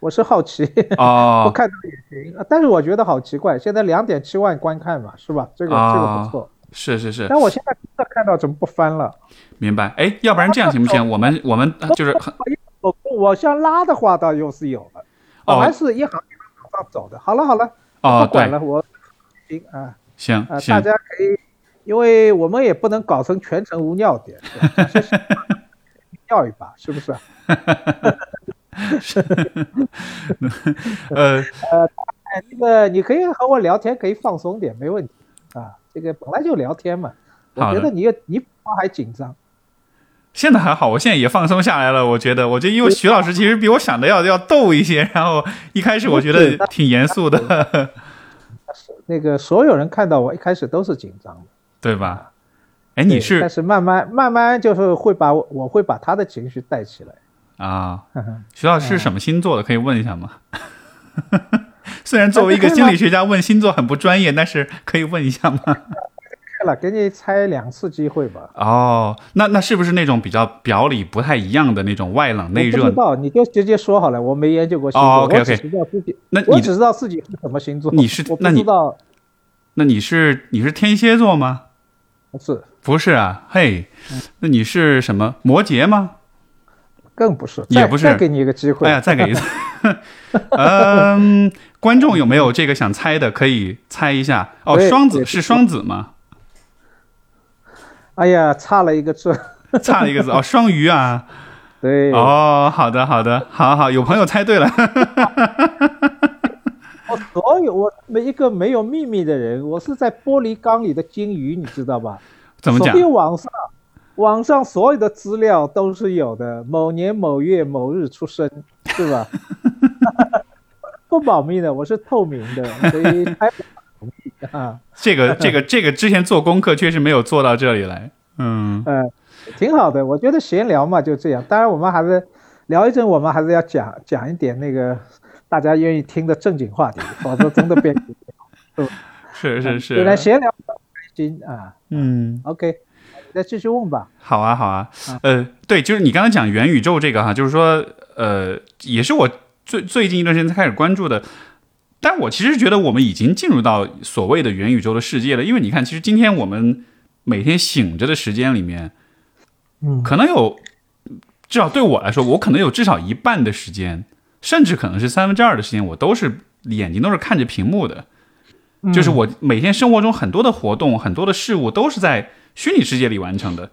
我是好奇哦，不看到也行，但是我觉得好奇怪，现在两点七万观看嘛，是吧？这个这个不错，是是是。但我现在真的看到怎么不翻了？明白？哎，要不然这样行不行？我们我们就是我我想拉的话倒又是有了，哦，还是一行一行往上走的。好了好了，不管了，我行啊，行啊，大家可以，因为我们也不能搞成全程无尿点，尿一把是不是？呃呃，那个你可以和我聊天，可以放松点，没问题啊。这个本来就聊天嘛，我觉得你你还紧张，现在还好，我现在也放松下来了。我觉得，我觉得因为徐老师其实比我想的要要逗一些，然后一开始我觉得挺严肃的。那个所有人看到我一开始都是紧张的，对吧？哎，你是，但是慢慢慢慢就是会把我会把他的情绪带起来。啊，徐老师是什么星座的？可以问一下吗？虽然作为一个心理 学家问星座很不专业，但是可以问一下吗？了，给你猜两次机会吧。哦，那那是不是那种比较表里不太一样的那种外冷内热？不知道，你就直接说好了。我没研究过星座。我只知道自己，那我只知道自己是什么星座。你是？那你知道？那你是你是天蝎座吗？不是，不是啊。嘿，那你是什么？摩羯吗？更不是，也不是。再给你一个机会。哎呀，再给一次。嗯，观众有没有这个想猜的？可以猜一下。哦，双子是双子吗？哎呀，差了一个字，差了一个字哦，双鱼啊。对。哦，好的，好的，好好，有朋友猜对了。我所有我每一个没有秘密的人，我是在玻璃缸里的金鱼，你知道吧？怎么讲？所有网上网上所有的资料都是有的，某年某月某日出生，是吧？不保密的，我是透明的，所以还保密啊。这个这个这个之前做功课确实没有做到这里来，嗯嗯，挺好的。我觉得闲聊嘛就这样，当然我们还是聊一阵，我们还是要讲讲一点那个大家愿意听的正经话题，否则真的变是是 是，本来闲聊开心啊，嗯，OK，再继续问吧。好啊好啊，呃，对，就是你刚才讲元宇宙这个哈，就是说呃，也是我。最最近一段时间才开始关注的，但我其实觉得我们已经进入到所谓的元宇宙的世界了。因为你看，其实今天我们每天醒着的时间里面，嗯，可能有至少对我来说，我可能有至少一半的时间，甚至可能是三分之二的时间，我都是眼睛都是看着屏幕的。就是我每天生活中很多的活动、很多的事物都是在虚拟世界里完成的。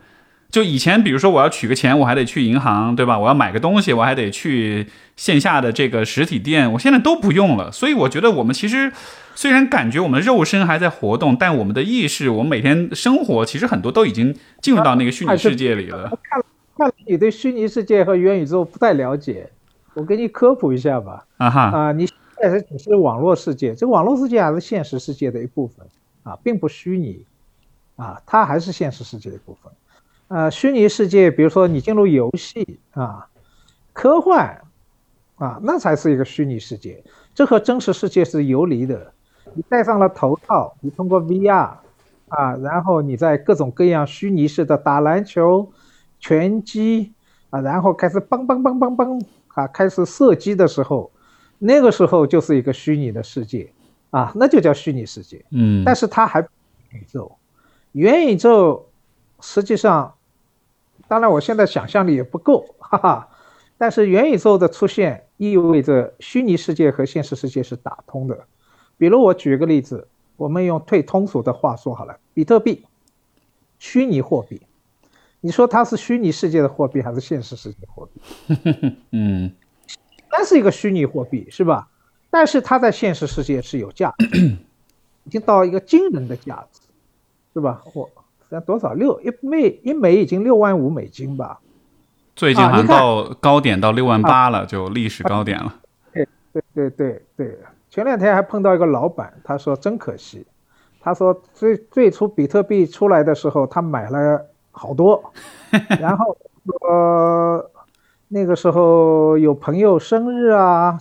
就以前，比如说我要取个钱，我还得去银行，对吧？我要买个东西，我还得去线下的这个实体店。我现在都不用了，所以我觉得我们其实虽然感觉我们肉身还在活动，但我们的意识，我们每天生活其实很多都已经进入到那个虚拟世界里了。看，看你对虚拟世界和元宇宙不太了解，我给你科普一下吧。啊哈啊，你现在是只是网络世界，这个网络世界还是现实世界的一部分啊，并不虚拟啊，它还是现实世界的一部分。呃，虚拟世界，比如说你进入游戏啊，科幻啊，那才是一个虚拟世界，这和真实世界是游离的。你戴上了头套，你通过 VR 啊，然后你在各种各样虚拟式的打篮球、拳击啊，然后开始嘣嘣嘣嘣嘣啊，开始射击的时候，那个时候就是一个虚拟的世界啊，那就叫虚拟世界。嗯，但是它还宇宙，元宇宙实际上。当然，我现在想象力也不够，哈哈。但是元宇宙的出现意味着虚拟世界和现实世界是打通的。比如我举个例子，我们用最通俗的话说好了，比特币，虚拟货币，你说它是虚拟世界的货币还是现实世界货币？嗯，那是一个虚拟货币，是吧？但是它在现实世界是有价值，已经到一个惊人的价值，是吧？我。多少六一枚一枚已经六万五美金吧？最近还到高点到六万八了，就历史高点了。对对对对对，前两天还碰到一个老板，他说真可惜，他说最最初比特币出来的时候，他买了好多，然后呃那个时候有朋友生日啊，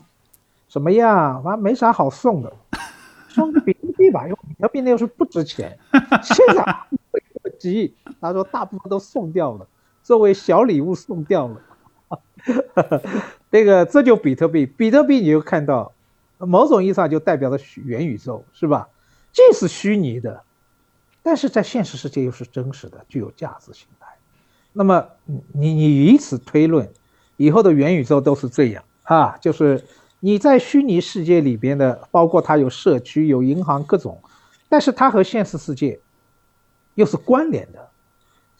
什么样，反正没啥好送的，送个比特币吧，因为比特币那个时候不值钱，现在。急，他说大部分都送掉了，作为小礼物送掉了。这个这就比特币，比特币你就看到，某种意义上就代表了元宇宙，是吧？既是虚拟的，但是在现实世界又是真实的，具有价值形态。那么你你以此推论，以后的元宇宙都是这样啊，就是你在虚拟世界里边的，包括它有社区、有银行各种，但是它和现实世界。又是关联的。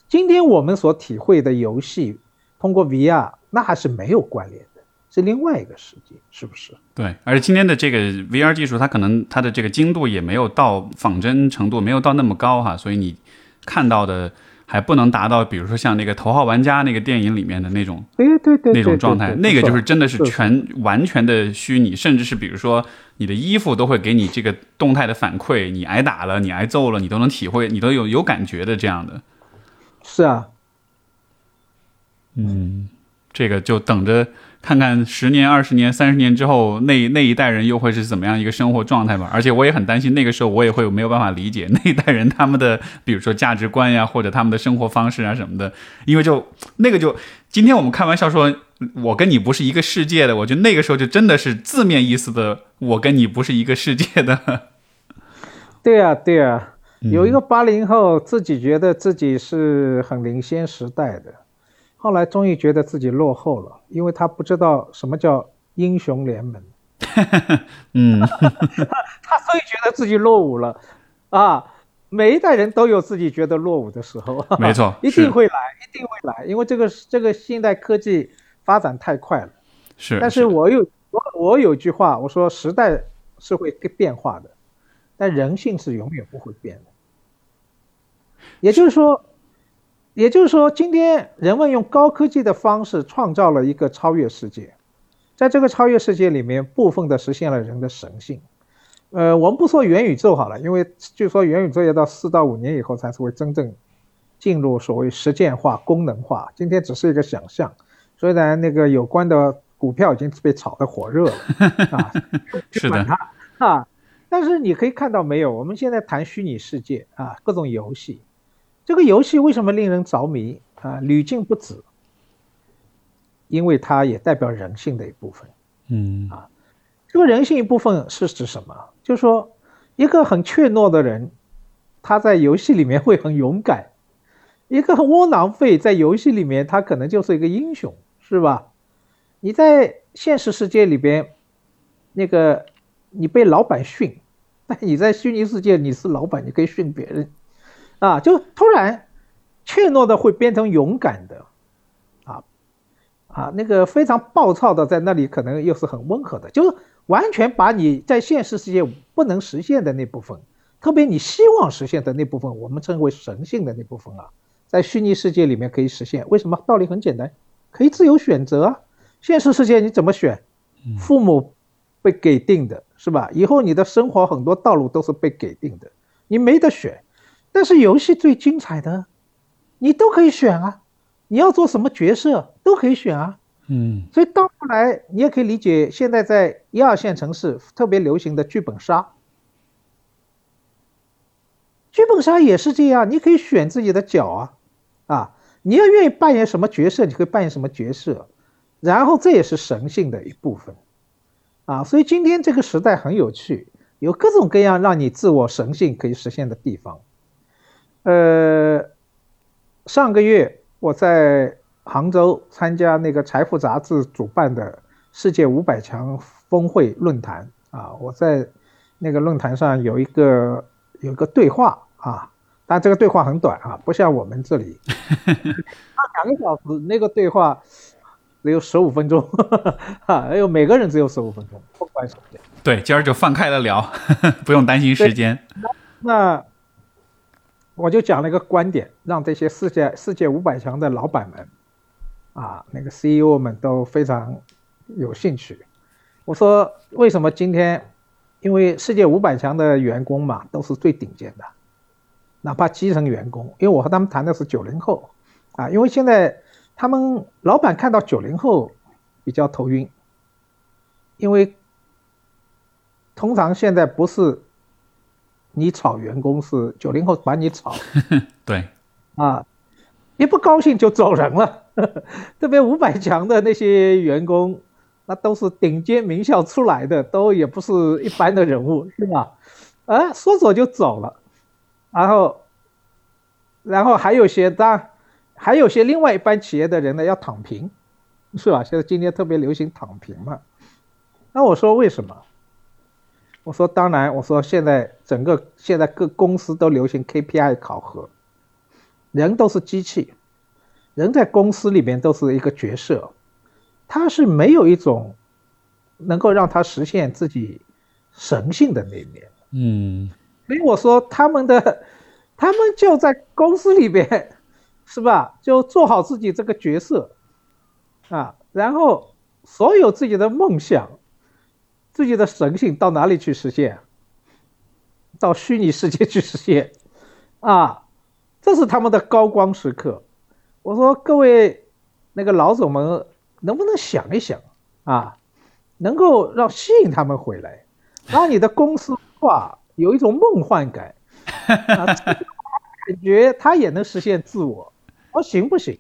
今天我们所体会的游戏，通过 VR，那还是没有关联的，是另外一个世界，是不是？对，而今天的这个 VR 技术，它可能它的这个精度也没有到仿真程度，没有到那么高哈，所以你看到的还不能达到，比如说像那个《头号玩家》那个电影里面的那种，对对对，那种状态，那个就是真的是全完全的虚拟，甚至是比如说。你的衣服都会给你这个动态的反馈，你挨打了，你挨揍了，你都能体会，你都有有感觉的这样的。是啊，嗯，这个就等着看看十年、二十年、三十年之后，那那一代人又会是怎么样一个生活状态吧。而且我也很担心，那个时候我也会没有办法理解那一代人他们的，比如说价值观呀，或者他们的生活方式啊什么的。因为就那个就，今天我们开玩笑说。我跟你不是一个世界的，我觉得那个时候就真的是字面意思的，我跟你不是一个世界的。对呀，对呀，有一个八零后自己觉得自己是很领先时代的，后来终于觉得自己落后了，因为他不知道什么叫英雄联盟。嗯，他所以觉得自己落伍了啊。每一代人都有自己觉得落伍的时候，没错，一定会来，一定会来，因为这个这个现代科技发展太快了。是，但是我有我我有句话，我说时代是会变化的，但人性是永远不会变的。也就是说，也就是说，今天人们用高科技的方式创造了一个超越世界，在这个超越世界里面，部分的实现了人的神性。呃，我们不说元宇宙好了，因为据说元宇宙要到四到五年以后才是会真正进入所谓实践化、功能化。今天只是一个想象，虽然那个有关的股票已经被炒得火热了 啊，是的啊，但是你可以看到没有？我们现在谈虚拟世界啊，各种游戏，这个游戏为什么令人着迷啊？屡禁不止，因为它也代表人性的一部分。嗯啊。这个人性一部分是指什么？就是说，一个很怯懦的人，他在游戏里面会很勇敢；一个窝囊废在游戏里面，他可能就是一个英雄，是吧？你在现实世界里边，那个你被老板训，但你在虚拟世界你是老板，你可以训别人，啊，就突然怯懦的会变成勇敢的。啊啊，那个非常暴躁的，在那里可能又是很温和的，就是完全把你在现实世界不能实现的那部分，特别你希望实现的那部分，我们称为神性的那部分啊，在虚拟世界里面可以实现。为什么？道理很简单，可以自由选择啊。现实世界你怎么选？父母被给定的是吧？以后你的生活很多道路都是被给定的，你没得选。但是游戏最精彩的，你都可以选啊。你要做什么角色都可以选啊，嗯，所以到后来你也可以理解，现在在一二线城市特别流行的剧本杀，剧本杀也是这样，你可以选自己的角啊，啊，你要愿意扮演什么角色，你可以扮演什么角色，然后这也是神性的一部分，啊，所以今天这个时代很有趣，有各种各样让你自我神性可以实现的地方，呃，上个月。我在杭州参加那个《财富》杂志主办的世界五百强峰会论坛啊，我在那个论坛上有一个有一个对话啊，但这个对话很短啊，不像我们这里 两个小时，那个对话只有十五分钟啊，还有每个人只有十五分钟，不管时间。对，今儿就放开了聊，不用担心时间。那。我就讲了一个观点，让这些世界世界五百强的老板们，啊，那个 CEO 们都非常有兴趣。我说，为什么今天？因为世界五百强的员工嘛，都是最顶尖的，哪怕基层员工。因为我和他们谈的是九零后，啊，因为现在他们老板看到九零后比较头晕，因为通常现在不是。你炒员工是九零后把你炒，对，啊，一不高兴就走人了。特别五百强的那些员工，那都是顶尖名校出来的，都也不是一般的人物，是吧？啊，说走就走了。然后，然后还有些当，还有些另外一般企业的人呢要躺平，是吧？现在今天特别流行躺平嘛。那我说为什么？我说当然，我说现在整个现在各公司都流行 KPI 考核，人都是机器，人在公司里面都是一个角色，他是没有一种能够让他实现自己神性的那一面。嗯，所以我说他们的，他们就在公司里边，是吧？就做好自己这个角色，啊，然后所有自己的梦想。自己的神性到哪里去实现？到虚拟世界去实现，啊，这是他们的高光时刻。我说各位那个老总们，能不能想一想啊？能够让吸引他们回来，让你的公司化有一种梦幻感，啊，感觉他也能实现自我，我行不行？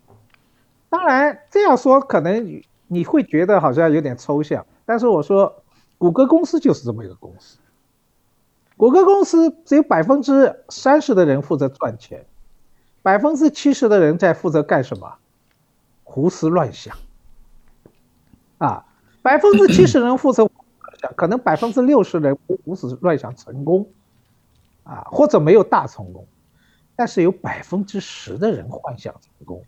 当然这样说可能你会觉得好像有点抽象，但是我说。谷歌公司就是这么一个公司。谷歌公司只有百分之三十的人负责赚钱，百分之七十的人在负责干什么？胡思乱想。啊，百分之七十人负责想，可能百分之六十人胡思乱想成功。啊，或者没有大成功，但是有百分之十的人幻想成功，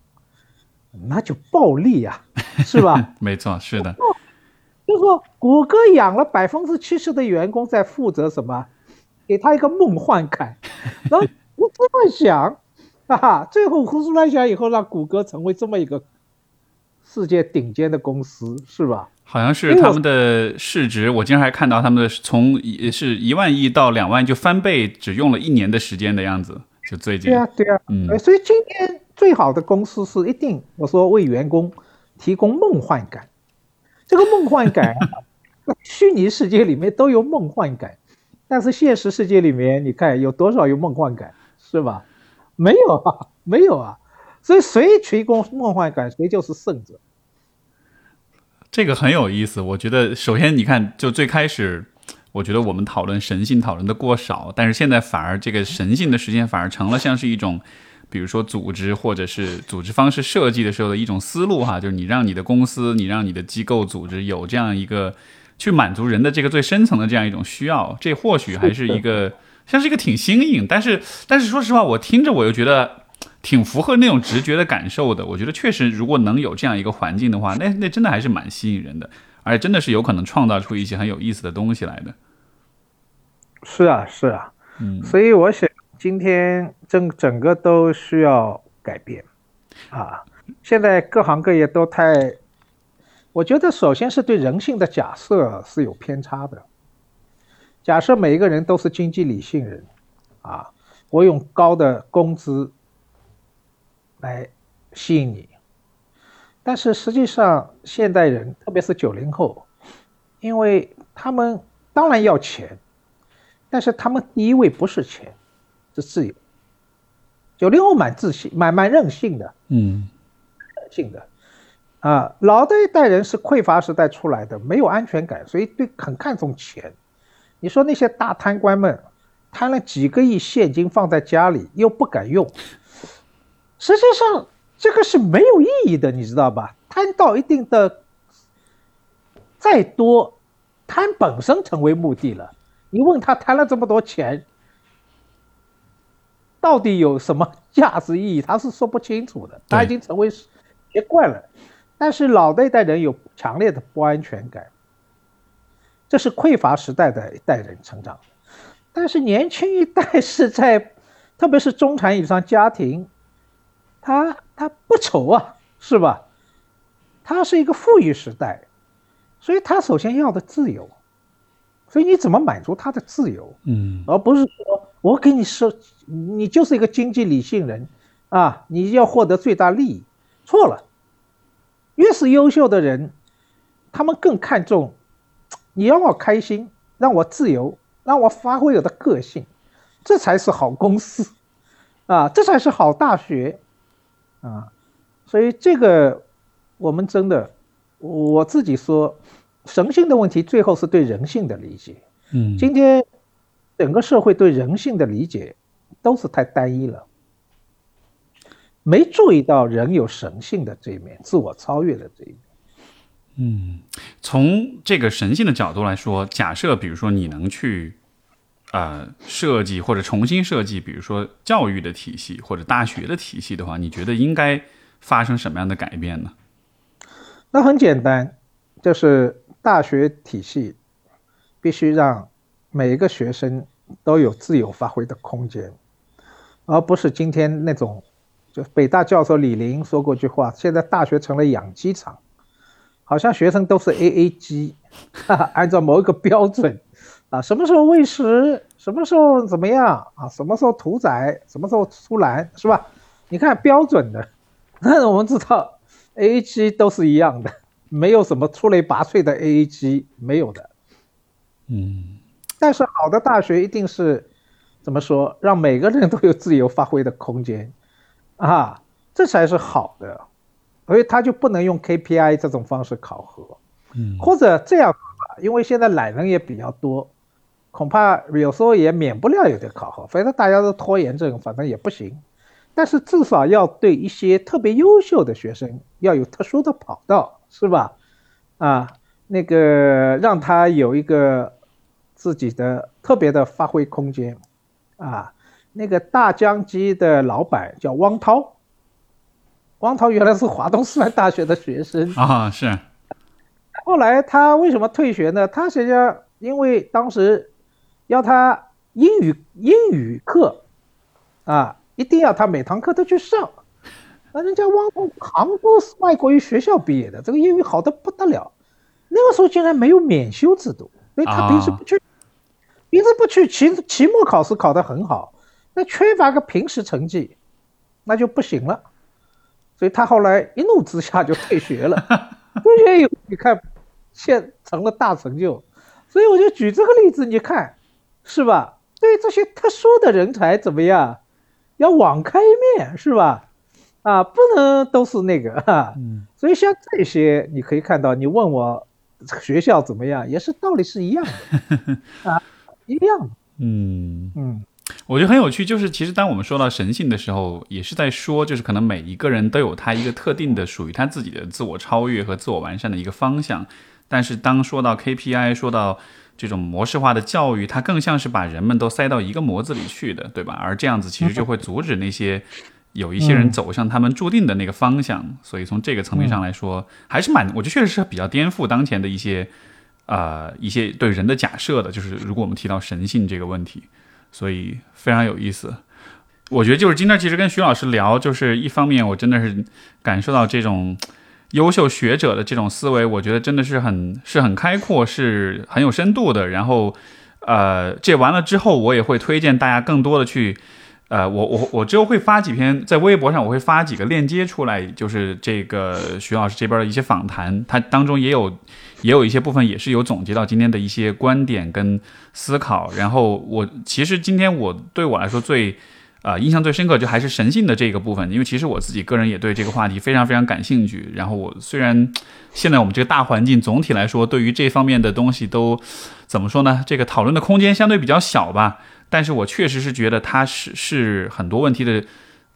那就暴利呀，是吧？没错，是的。就是说，谷歌养了百分之七十的员工在负责什么？给他一个梦幻感，然后胡思乱想，哈哈，最后胡思乱想以后，让谷歌成为这么一个世界顶尖的公司，是吧？好像是他们的市值，我经常还看到他们的从是一万亿到两万就翻倍，只用了一年的时间的样子，就最近。对啊，对啊，嗯，所以今天最好的公司是一定，我说为员工提供梦幻感。这个梦幻感，虚拟世界里面都有梦幻感，但是现实世界里面，你看有多少有梦幻感，是吧？没有啊，没有啊。所以谁提供梦幻感，谁就是胜者。这个很有意思。我觉得，首先你看，就最开始，我觉得我们讨论神性讨论的过少，但是现在反而这个神性的时间反而成了像是一种。比如说组织或者是组织方式设计的时候的一种思路哈，就是你让你的公司，你让你的机构组织有这样一个去满足人的这个最深层的这样一种需要，这或许还是一个像是一个挺新颖，但是但是说实话，我听着我又觉得挺符合那种直觉的感受的。我觉得确实，如果能有这样一个环境的话，那那真的还是蛮吸引人的，而且真的是有可能创造出一些很有意思的东西来的。是啊，是啊，嗯，所以我想。今天整整个都需要改变，啊，现在各行各业都太，我觉得首先是对人性的假设是有偏差的。假设每一个人都是经济理性人，啊，我用高的工资来吸引你，但是实际上现代人，特别是九零后，因为他们当然要钱，但是他们第一位不是钱。是自由，九零后蛮自信，蛮蛮任性的，嗯，任性的，啊，老的一代人是匮乏时代出来的，没有安全感，所以对很看重钱。你说那些大贪官们，贪了几个亿现金放在家里又不敢用，实际上这个是没有意义的，你知道吧？贪到一定的，再多，贪本身成为目的了。你问他贪了这么多钱。到底有什么价值意义？他是说不清楚的，他已经成为习惯了。但是老的一代人有强烈的不安全感，这是匮乏时代的一代人成长。但是年轻一代是在，特别是中产以上家庭，他他不愁啊，是吧？他是一个富裕时代，所以他首先要的自由。所以你怎么满足他的自由？嗯，而不是说我跟你说，你就是一个经济理性人，啊，你要获得最大利益，错了。越是优秀的人，他们更看重你让我开心，让我自由，让我发挥我的个性，这才是好公司，啊，这才是好大学，啊，所以这个我们真的，我自己说。神性的问题，最后是对人性的理解。嗯，今天整个社会对人性的理解都是太单一了，没注意到人有神性的这一面，自我超越的这一面。嗯，从这个神性的角度来说，假设比如说你能去呃设计或者重新设计，比如说教育的体系或者大学的体系的话，你觉得应该发生什么样的改变呢？那很简单，就是。大学体系必须让每一个学生都有自由发挥的空间，而不是今天那种，就北大教授李林说过句话：现在大学成了养鸡场，好像学生都是 A A 鸡，按照某一个标准啊，什么时候喂食，什么时候怎么样啊，什么时候屠宰，什么时候出栏，是吧？你看标准的，那 我们知道 A A 鸡都是一样的。没有什么出类拔萃的 A A 鸡没有的，嗯，但是好的大学一定是怎么说，让每个人都有自由发挥的空间，啊，这才是好的，所以他就不能用 K P I 这种方式考核，嗯，或者这样吧，因为现在懒人也比较多，恐怕有时候也免不了有点考核，反正大家都拖延症，反正也不行，但是至少要对一些特别优秀的学生要有特殊的跑道。是吧？啊，那个让他有一个自己的特别的发挥空间，啊，那个大疆机的老板叫汪涛，汪涛原来是华东师范大学的学生啊，是。后来他为什么退学呢？他实际上因为当时要他英语英语课啊，一定要他每堂课都去上。那人家汪涛杭州外国语学校毕业的，这个英语好的不得了。那个时候竟然没有免修制度，所以他平时不去，平时不去，期期末考试考得很好，那缺乏个平时成绩，那就不行了。所以他后来一怒之下就退学了。退学以后，你看。现成了大成就，所以我就举这个例子，你看，是吧？对这些特殊的人才怎么样？要网开一面，是吧？啊，不能都是那个哈。嗯。所以像这些，你可以看到，你问我学校怎么样，也是道理是一样的 啊，一样。嗯嗯，我觉得很有趣，就是其实当我们说到神性的时候，也是在说，就是可能每一个人都有他一个特定的、属于他自己的自我超越和自我完善的一个方向。但是当说到 KPI，说到这种模式化的教育，它更像是把人们都塞到一个模子里去的，对吧？而这样子其实就会阻止那些有一些人走向他们注定的那个方向。所以从这个层面上来说，还是蛮，我觉得确实是比较颠覆当前的一些啊一些对人的假设的。就是如果我们提到神性这个问题，所以非常有意思。我觉得就是今天其实跟徐老师聊，就是一方面我真的是感受到这种。优秀学者的这种思维，我觉得真的是很 是很开阔，是很有深度的。然后，呃，这完了之后，我也会推荐大家更多的去，呃，我我我之后会发几篇在微博上，我会发几个链接出来，就是这个徐老师这边的一些访谈，它当中也有也有一些部分也是有总结到今天的一些观点跟思考。然后我其实今天我对我来说最。啊，印象最深刻就还是神性的这个部分，因为其实我自己个人也对这个话题非常非常感兴趣。然后我虽然现在我们这个大环境总体来说对于这方面的东西都怎么说呢？这个讨论的空间相对比较小吧。但是我确实是觉得它是是很多问题的，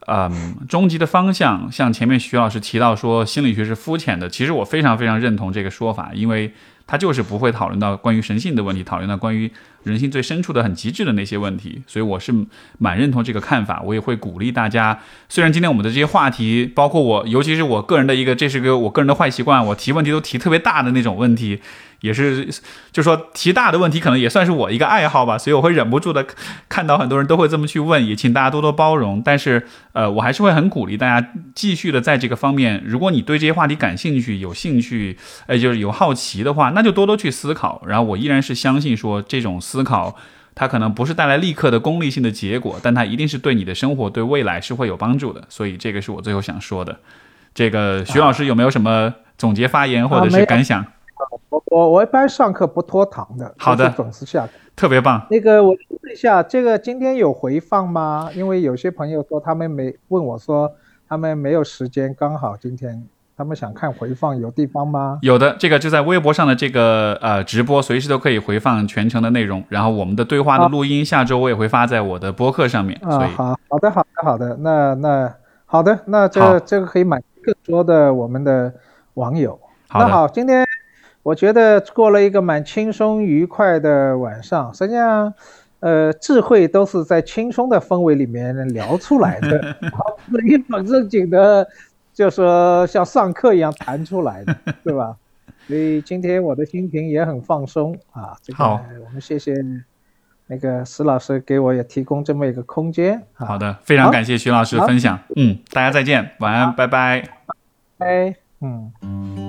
嗯，终极的方向。像前面徐老师提到说心理学是肤浅的，其实我非常非常认同这个说法，因为。它就是不会讨论到关于神性的问题，讨论到关于人性最深处的很极致的那些问题，所以我是蛮认同这个看法。我也会鼓励大家，虽然今天我们的这些话题，包括我，尤其是我个人的一个，这是个我个人的坏习惯，我提问题都提特别大的那种问题。也是，就说提大的问题，可能也算是我一个爱好吧，所以我会忍不住的看到很多人都会这么去问，也请大家多多包容。但是，呃，我还是会很鼓励大家继续的在这个方面，如果你对这些话题感兴趣、有兴趣，哎，就是有好奇的话，那就多多去思考。然后，我依然是相信说，这种思考它可能不是带来立刻的功利性的结果，但它一定是对你的生活、对未来是会有帮助的。所以，这个是我最后想说的。这个徐老师有没有什么总结发言或者是感想？我我我一般上课不拖堂的，好的，准时下课，特别棒。那个我问一下，这个今天有回放吗？因为有些朋友说他们没问我说他们没有时间，刚好今天他们想看回放，有地方吗？有的，这个就在微博上的这个呃直播，随时都可以回放全程的内容。然后我们的对话的录音，下周我也会发在我的播客上面。啊，好好的好的好的，那那好的，那这这个可以满更多的我们的网友。那好，今天。我觉得过了一个蛮轻松愉快的晚上。实际上，呃，智慧都是在轻松的氛围里面聊出来的，不是一本正经的，就说像上课一样弹出来的，对吧？所以今天我的心情也很放松啊。好，我们谢谢那个石老师给我也提供这么一个空间。好的，非常感谢徐老师分享。嗯，大家再见，晚安，拜拜拜。拜，嗯。